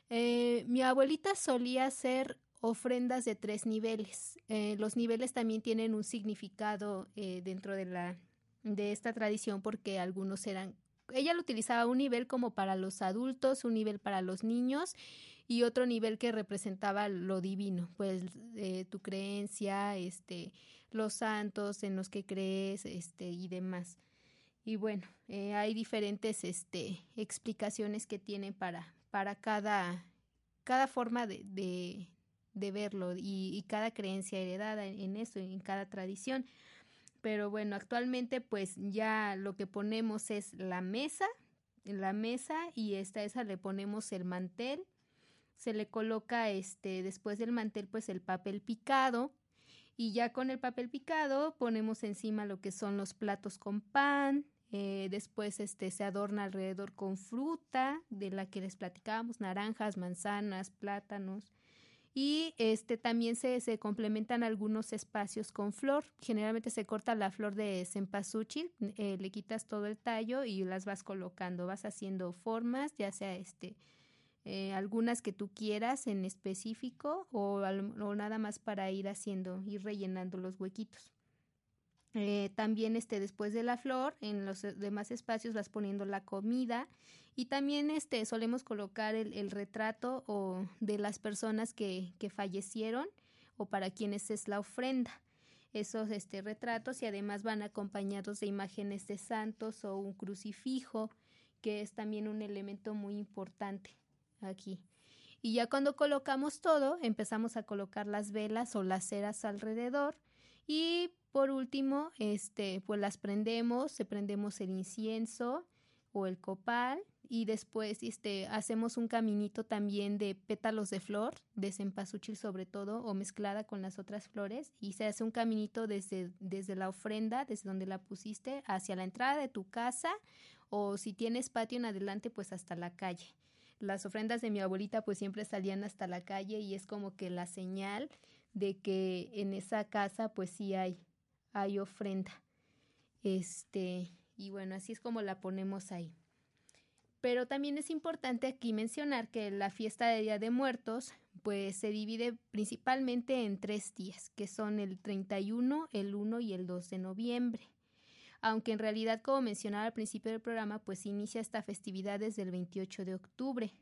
Eh, mi abuelita solía hacer ofrendas de tres niveles. Eh, los niveles también tienen un significado eh, dentro de la de esta tradición porque algunos eran ella lo utilizaba un nivel como para los adultos, un nivel para los niños y otro nivel que representaba lo divino, pues eh, tu creencia, este, los santos en los que crees, este y demás. Y bueno, eh, hay diferentes este, explicaciones que tiene para, para cada, cada forma de, de, verlo y, y, cada creencia heredada en, en eso, en cada tradición. Pero bueno, actualmente pues ya lo que ponemos es la mesa, la mesa y esta esa le ponemos el mantel, se le coloca este después del mantel pues el papel picado y ya con el papel picado ponemos encima lo que son los platos con pan, eh, después este se adorna alrededor con fruta de la que les platicábamos, naranjas, manzanas, plátanos y este también se, se complementan algunos espacios con flor. Generalmente se corta la flor de cempasúchil, eh, le quitas todo el tallo y las vas colocando, vas haciendo formas, ya sea este eh, algunas que tú quieras en específico o, o, nada más para ir haciendo, ir rellenando los huequitos. Eh, también este después de la flor en los demás espacios vas poniendo la comida y también este solemos colocar el, el retrato o de las personas que, que, fallecieron o para quienes es la ofrenda esos este retratos y además van acompañados de imágenes de santos o un crucifijo que es también un elemento muy importante aquí. Y ya cuando colocamos todo empezamos a colocar las velas o las ceras alrededor. Y por último, este, pues las prendemos, se prendemos el incienso o el copal. Y después este, hacemos un caminito también de pétalos de flor, de cempasúchil sobre todo, o mezclada con las otras flores, y se hace un caminito desde, desde la ofrenda, desde donde la pusiste, hacia la entrada de tu casa, o si tienes patio en adelante, pues hasta la calle. Las ofrendas de mi abuelita pues siempre salían hasta la calle y es como que la señal de que en esa casa pues sí hay hay ofrenda. Este, y bueno, así es como la ponemos ahí. Pero también es importante aquí mencionar que la fiesta de Día de Muertos pues se divide principalmente en tres días, que son el 31, el 1 y el 2 de noviembre. Aunque en realidad, como mencionaba al principio del programa, pues inicia esta festividad desde el 28 de octubre.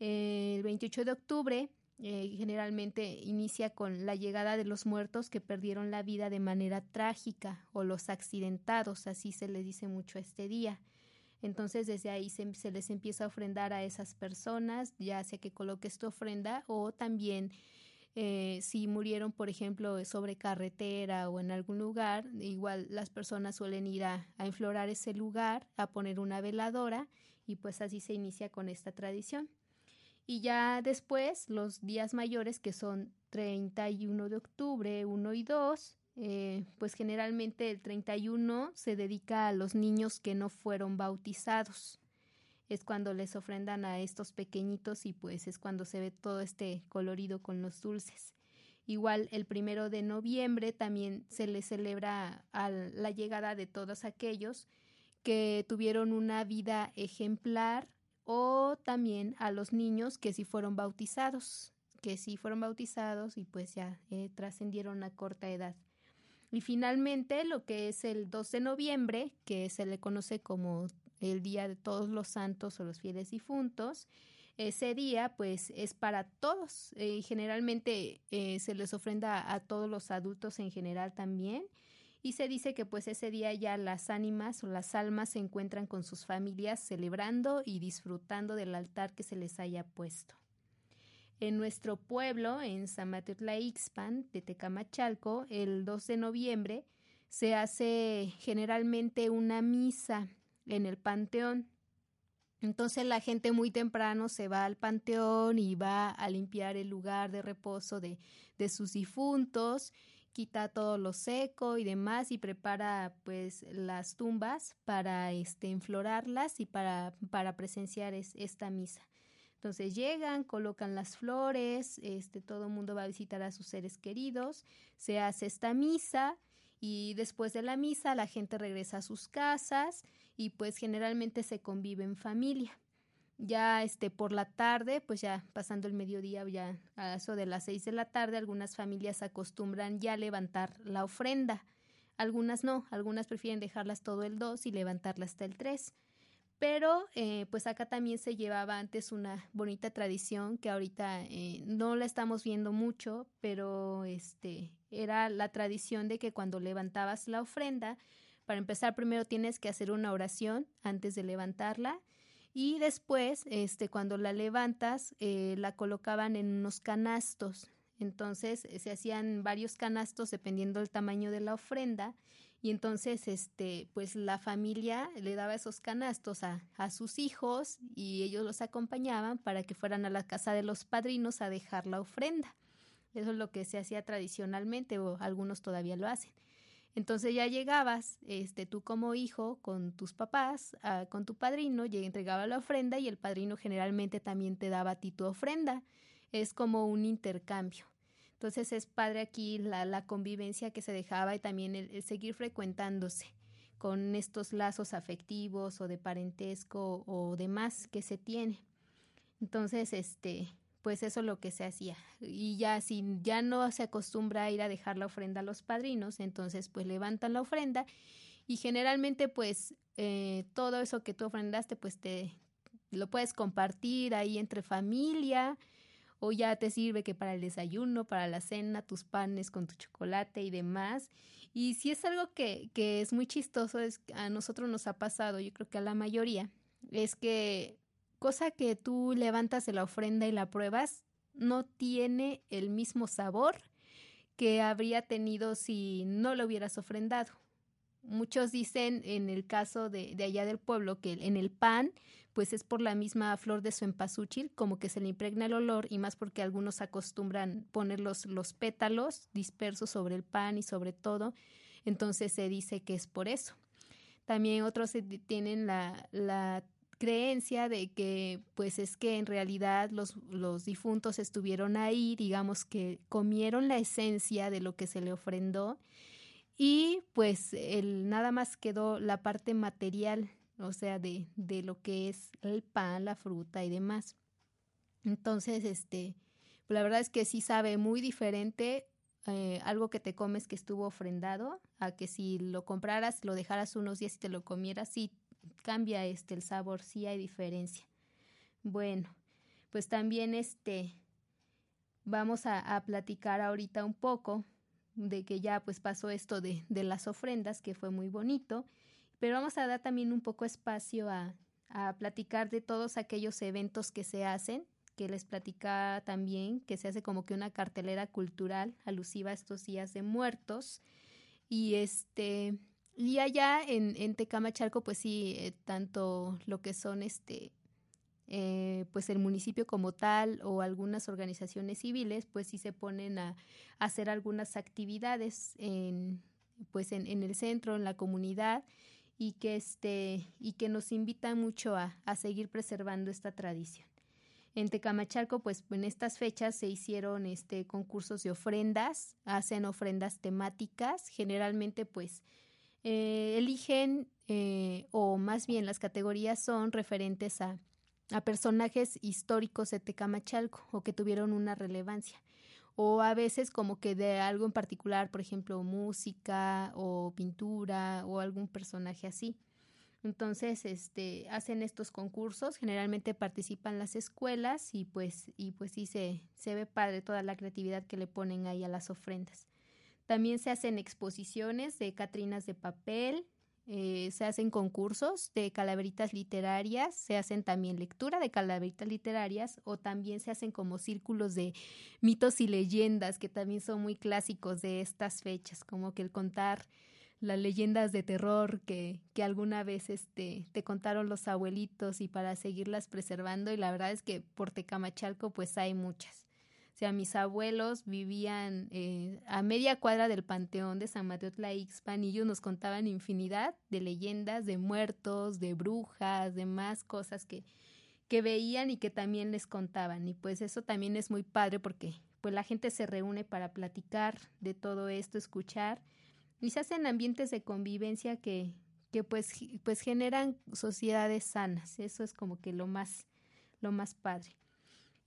El 28 de octubre eh, generalmente inicia con la llegada de los muertos que perdieron la vida de manera trágica o los accidentados, así se les dice mucho a este día. Entonces desde ahí se, se, les empieza a ofrendar a esas personas, ya sea que coloques tu ofrenda o también eh, si murieron, por ejemplo, sobre carretera o en algún lugar, igual las personas suelen ir a, enflorar ese lugar, a poner una veladora y pues así se inicia con esta tradición. Y ya después, los días mayores, que son 31 de octubre, 1 y 2, eh, pues generalmente el 31 se dedica a los niños que no fueron bautizados. Es cuando les ofrendan a estos pequeñitos y pues es cuando se ve todo este colorido con los dulces. Igual el primero de noviembre también se le celebra a la llegada de todos aquellos que tuvieron una vida ejemplar o también a los niños que sí fueron bautizados, que sí fueron bautizados y pues ya eh, trascendieron a corta edad. Y finalmente lo que es el 2 de noviembre, que se le conoce como el Día de Todos los Santos o los Fieles Difuntos, ese día pues es para todos y generalmente eh, se les ofrenda a todos los adultos en general también y se dice que pues ese día ya las ánimas o las almas se encuentran con sus familias celebrando y disfrutando del altar que se les haya puesto. En nuestro pueblo, en Zamatutla Ixpan, de Tecamachalco, el 2 de noviembre, se hace generalmente una misa en el panteón. Entonces la gente muy temprano se va al panteón y va a limpiar el lugar de reposo de, de sus difuntos quita todo lo seco y demás y prepara pues las tumbas para este enflorarlas y para, para presenciar esta misa. Entonces llegan, colocan las flores, este todo el mundo va a visitar a sus seres queridos, se hace esta misa y después de la misa la gente regresa a sus casas y pues generalmente se convive en familia ya este por la tarde, pues ya pasando el mediodía, ya a eso de las seis de la tarde, algunas familias acostumbran ya levantar la ofrenda. Algunas no, algunas prefieren dejarlas todo el 2 y levantarla hasta el 3. Pero eh, pues acá también se llevaba antes una bonita tradición que ahorita eh, no la estamos viendo mucho, pero este era la tradición de que cuando levantabas la ofrenda, para empezar primero tienes que hacer una oración antes de levantarla y después, este, cuando la levantas, eh, la colocaban en unos canastos. Entonces eh, se hacían varios canastos dependiendo del tamaño de la ofrenda y entonces este pues la familia le daba esos canastos a, a sus hijos y ellos los acompañaban para que fueran a la casa de los padrinos a dejar la ofrenda. Eso es lo que se hacía tradicionalmente o algunos todavía lo hacen. Entonces ya llegabas, este, tú como hijo, con tus papás, ah, con tu padrino, y entregaba la ofrenda y el padrino generalmente también te daba a ti tu ofrenda. Es como un intercambio. Entonces es padre aquí la, convivencia que se dejaba y también el seguir frecuentándose con estos lazos afectivos o de parentesco o demás que se tiene. Entonces, este, pues eso es lo que se hacía. Y ya si ya no se acostumbra a ir a dejar la ofrenda a los padrinos, entonces pues levantan la ofrenda y generalmente pues eh, todo eso que tú ofrendaste pues te lo puedes compartir ahí entre familia o ya te sirve que para el desayuno, para la cena, tus panes con tu chocolate y demás. Y si es algo que, que es muy chistoso, es a nosotros nos ha pasado, yo creo que a la mayoría, es que cosa que tú levantas de la ofrenda y la pruebas, no tiene el mismo sabor que habría tenido si no lo hubieras ofrendado. Muchos dicen en el caso de, de, allá del pueblo que en el pan, pues es por la misma flor de su empasúchil, como que se le impregna el olor y más porque algunos acostumbran poner los, los pétalos dispersos sobre el pan y sobre todo, entonces se dice que es por eso. También otros tienen la, la creencia de que pues es que en realidad los, los difuntos estuvieron ahí, digamos que comieron la esencia de lo que se le ofrendó y pues el, nada más quedó la parte material o sea, de, de lo que es el pan, la fruta y demás. Entonces, este, la verdad es que sí sabe muy diferente eh, algo que te comes que estuvo ofrendado a que si lo compraras, lo dejaras unos días y te lo comieras, sí cambia este el sabor, sí hay diferencia. Bueno, pues también este vamos a, a platicar ahorita un poco de que ya pues pasó esto de, las ofrendas, que fue muy bonito, pero vamos a dar también un poco espacio a, a platicar de todos aquellos eventos que se hacen, que les platica también, que se hace como que una cartelera cultural alusiva a estos días de muertos. Y este, y allá en, en Tecamachalco, pues sí, eh, tanto lo que son este eh, pues el municipio como tal o algunas organizaciones civiles pues sí se ponen a, hacer algunas actividades en pues en, en, el centro en la comunidad y que este y que nos invitan mucho a, a seguir preservando esta tradición. En Tecamachalco pues en estas fechas se hicieron este concursos de ofrendas hacen ofrendas temáticas generalmente pues eh, eligen eh, o más bien las categorías son referentes a personajes históricos de Tecamachalco o que tuvieron una relevancia. O a veces como que de algo en particular, por ejemplo, música o pintura o algún personaje así. Entonces, este, hacen estos concursos, generalmente participan las escuelas y pues, y pues sí se, se ve padre toda la creatividad que le ponen ahí a las ofrendas. También se hacen exposiciones de catrinas de papel, eh, se hacen concursos de calaveritas literarias, se hacen también lectura de calaveritas literarias o también se hacen como círculos de mitos y leyendas que también son muy clásicos de estas fechas, como que el contar las leyendas de terror que, que alguna vez este, te contaron los abuelitos y para seguirlas preservando y la verdad es que por Tecamachalco pues hay muchas. O sea, mis abuelos vivían eh, a media cuadra del panteón de San Mateo Tlaixpan y ellos nos contaban infinidad de leyendas, de muertos, de brujas, de más cosas que, que veían y que también les contaban. Y pues eso también es muy padre porque pues la gente se reúne para platicar de todo esto, escuchar y se hacen ambientes de convivencia que, que pues, pues generan sociedades sanas. Eso es como que lo más, lo más padre.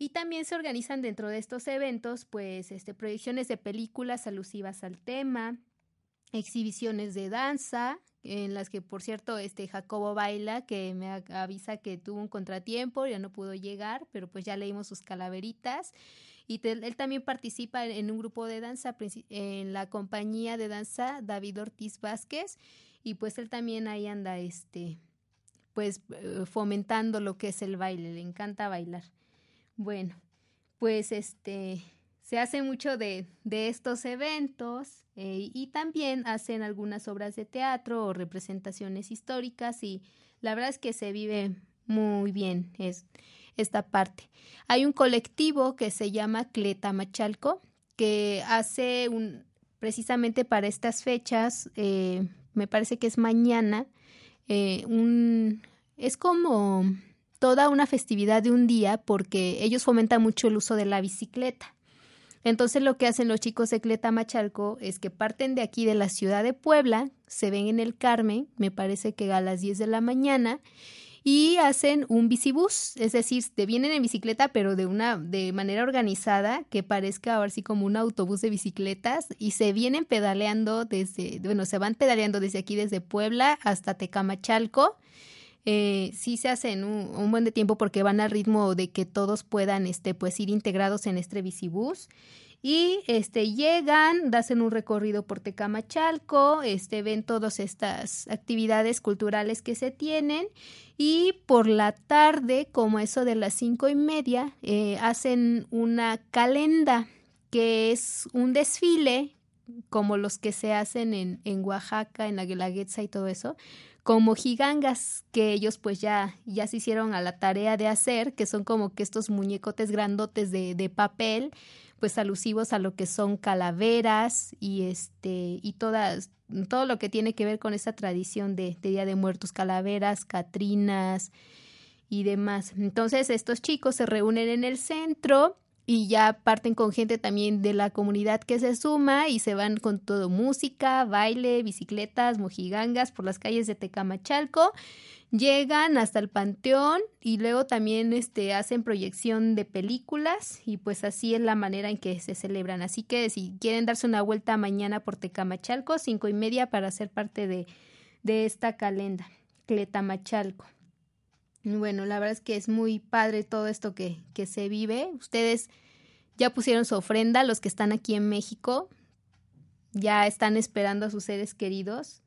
Y también se organizan dentro de estos eventos, pues, este, proyecciones de películas alusivas al tema, exhibiciones de danza, en las que, por cierto, este Jacobo Baila, que me avisa que tuvo un contratiempo, ya no pudo llegar, pero pues ya leímos sus calaveritas. Y él también participa en un grupo de danza, en la compañía de danza David Ortiz Vázquez, y pues él también ahí anda, este, pues, eh, fomentando lo que es el baile, le encanta bailar. Bueno, pues este se hace mucho de, de estos eventos eh, y también hacen algunas obras de teatro o representaciones históricas y la verdad es que se vive muy bien es, esta parte. Hay un colectivo que se llama Cleta Machalco que hace un precisamente para estas fechas, eh, me parece que es mañana, eh, un es como toda una festividad de un día porque ellos fomentan mucho el uso de la bicicleta. Entonces lo que hacen los chicos de Cleta Machalco es que parten de aquí de la ciudad de Puebla, se ven en el Carmen, me parece que a las 10 de la mañana, y hacen un bicibús, es decir, te vienen en bicicleta pero de una de manera organizada que parezca ahora sí como un autobús de bicicletas y se vienen pedaleando desde, bueno, se van pedaleando desde aquí desde Puebla hasta Tecamachalco eh, sí se hacen un, buen de tiempo porque van al ritmo de que todos puedan este, pues, ir integrados en este bicibús. Y este, llegan, hacen un recorrido por Tecamachalco, este, ven todas estas actividades culturales que se tienen y por la tarde, como eso de las cinco y media, eh, hacen una calenda que es un desfile como los que se hacen en, en Oaxaca, en la Guelaguetza y todo eso, como gigangas que ellos pues ya, ya se hicieron a la tarea de hacer, que son como que estos muñecotes grandotes de, de papel, pues alusivos a lo que son calaveras y este y todas todo lo que tiene que ver con esa tradición de, de Día de Muertos, calaveras, catrinas y demás. Entonces estos chicos se reúnen en el centro y ya parten con gente también de la comunidad que se suma y se van con todo música, baile, bicicletas, mojigangas por las calles de Tecamachalco llegan hasta el panteón y luego también este hacen proyección de películas y pues así es la manera en que se celebran. Así que si quieren darse una vuelta mañana por Tecamachalco, cinco y media para ser parte de, de esta calenda, Cletamachalco. Bueno, la verdad es que es muy padre todo esto que, que se vive. Ustedes ya pusieron su ofrenda, los que están aquí en México, ya están esperando a sus seres queridos.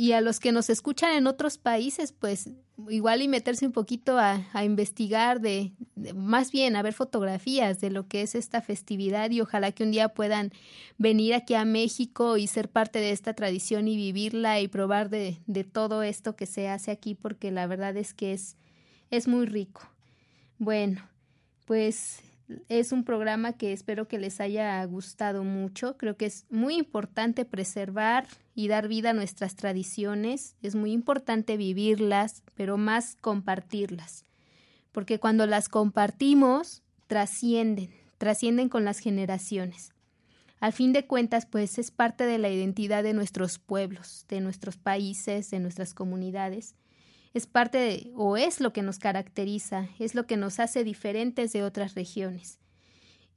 Y a los que nos escuchan en otros países, pues igual y meterse un poquito a, a investigar de, de- más bien a ver fotografías de lo que es esta festividad y ojalá que un día puedan venir aquí a México y ser parte de esta tradición y vivirla y probar de, de todo esto que se hace aquí porque la verdad es que es, es muy rico. Bueno, pues es un programa que espero que les haya gustado mucho. Creo que es muy importante preservar y dar vida a nuestras tradiciones. Es muy importante vivirlas, pero más compartirlas. Porque cuando las compartimos, trascienden, trascienden con las generaciones. Al fin de cuentas, pues es parte de la identidad de nuestros pueblos, de nuestros países, de nuestras comunidades es parte o es lo que nos caracteriza, es lo que nos hace diferentes de otras regiones.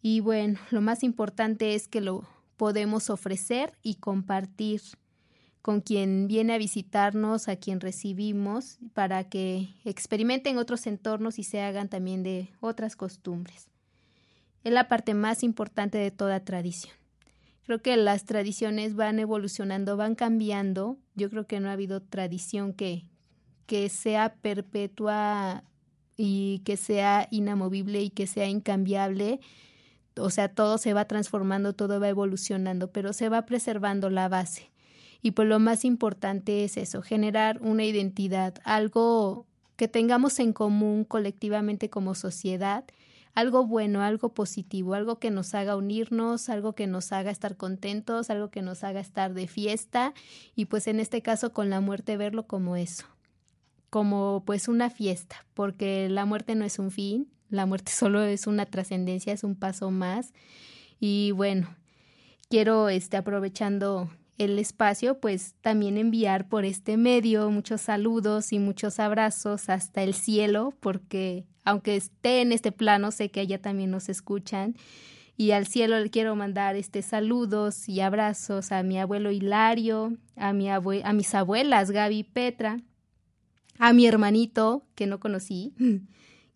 Y bueno, lo más importante es que lo podemos ofrecer y compartir con quien viene a visitarnos, a quien recibimos, para que experimenten otros entornos y se hagan también de otras costumbres. Es la parte más importante de toda tradición. Creo que las tradiciones van evolucionando, van cambiando. Yo creo que no ha habido tradición que, que sea perpetua y que sea inamovible y que sea incambiable. O sea, todo se va transformando, todo va evolucionando, pero se va preservando la base. Y pues lo más importante es eso, generar una identidad, algo que tengamos en común colectivamente como sociedad, algo bueno, algo positivo, algo que nos haga unirnos, algo que nos haga estar contentos, algo que nos haga estar de fiesta y pues en este caso con la muerte verlo como eso, como pues una fiesta, porque la muerte no es un fin, la muerte solo es una trascendencia, es un paso más. Y bueno, quiero este aprovechando el espacio, pues también enviar por este medio muchos saludos y muchos abrazos hasta el cielo, porque aunque esté en este plano, sé que allá también nos escuchan. Y al cielo le quiero mandar este saludos y abrazos a mi abuelo Hilario, a, mi a mis abuelas Gaby y Petra, a mi hermanito que no conocí,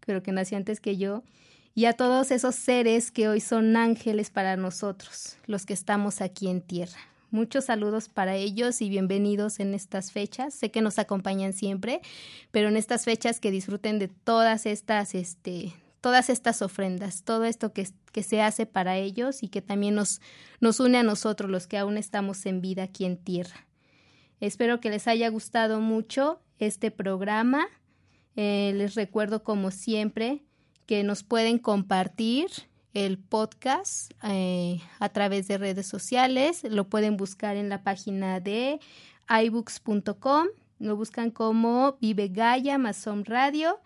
pero que nació antes que yo, y a todos esos seres que hoy son ángeles para nosotros, los que estamos aquí en tierra. Muchos saludos para ellos y bienvenidos en estas fechas. Sé que nos acompañan siempre, pero en estas fechas que disfruten de todas estas, este, todas estas ofrendas, todo esto que, que se hace para ellos y que también nos, nos une a nosotros, los que aún estamos en vida aquí en tierra. Espero que les haya gustado mucho este programa. Eh, les recuerdo, como siempre, que nos pueden compartir el podcast eh, a través de redes sociales. Lo pueden buscar en la página de iBooks.com. Lo buscan como Vive Gaia Masom Radio.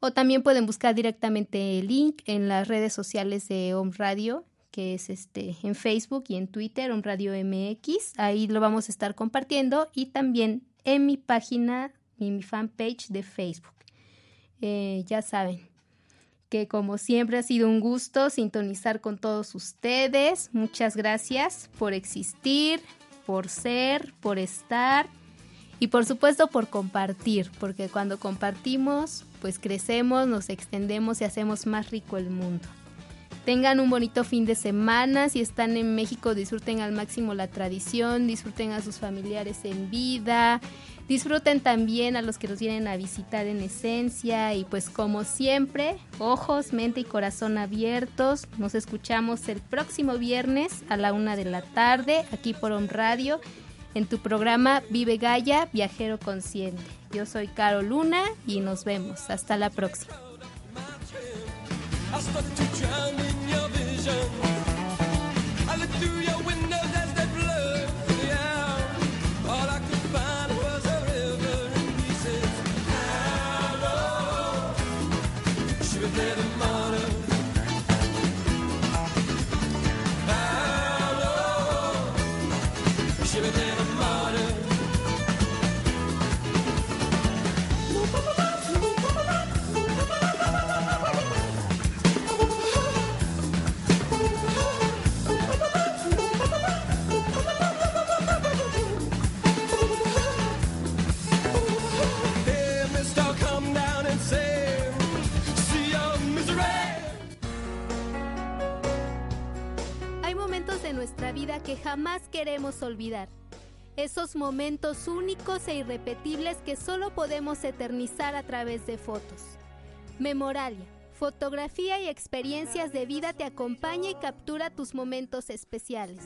O también pueden buscar directamente el link en las redes sociales de Om Radio, que es este en Facebook y en Twitter, Om Radio MX. Ahí lo vamos a estar compartiendo. Y también en mi página, en mi fanpage de Facebook. Eh, ya saben que como siempre ha sido un gusto sintonizar con todos ustedes. Muchas gracias por existir, por ser, por estar y por supuesto por compartir, porque cuando compartimos, pues crecemos, nos extendemos y hacemos más rico el mundo. Tengan un bonito fin de semana. Si están en México, disfruten al máximo la tradición, disfruten a sus familiares en vida, disfruten también a los que los vienen a visitar en esencia. Y pues como siempre, ojos, mente y corazón abiertos. Nos escuchamos el próximo viernes a la una de la tarde, aquí por On Radio, en tu programa Vive Gaia, Viajero Consciente. Yo soy Caro Luna y nos vemos. Hasta la próxima. I started to drown in your vision. Queremos olvidar. Esos momentos únicos e irrepetibles que solo podemos eternizar a través de fotos. Memoralia. Fotografía y experiencias de vida te acompaña y captura tus momentos especiales.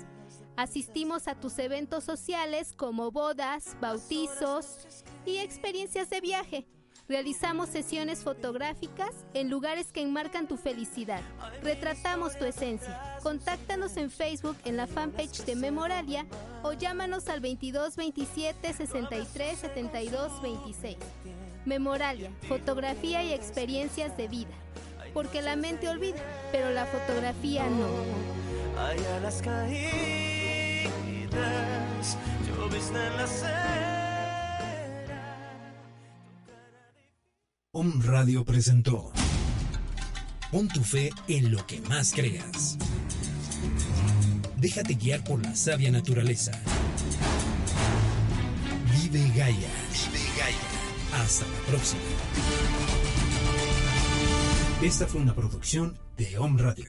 Asistimos a tus eventos sociales como bodas, bautizos y experiencias de viaje. Realizamos sesiones fotográficas en lugares que enmarcan tu felicidad. Retratamos tu esencia. Contáctanos en Facebook en la fanpage de Memoralia o llámanos al 22 27 63 72 26. Memoralia, fotografía y experiencias de vida. Porque la mente olvida, pero la fotografía no. Hay alas caídas, en la Om Radio presentó Pon tu fe en lo que más creas. Déjate guiar por la sabia naturaleza. Vive Gaia. Vive Gaia. Hasta la próxima. Esta fue una producción de Om Radio.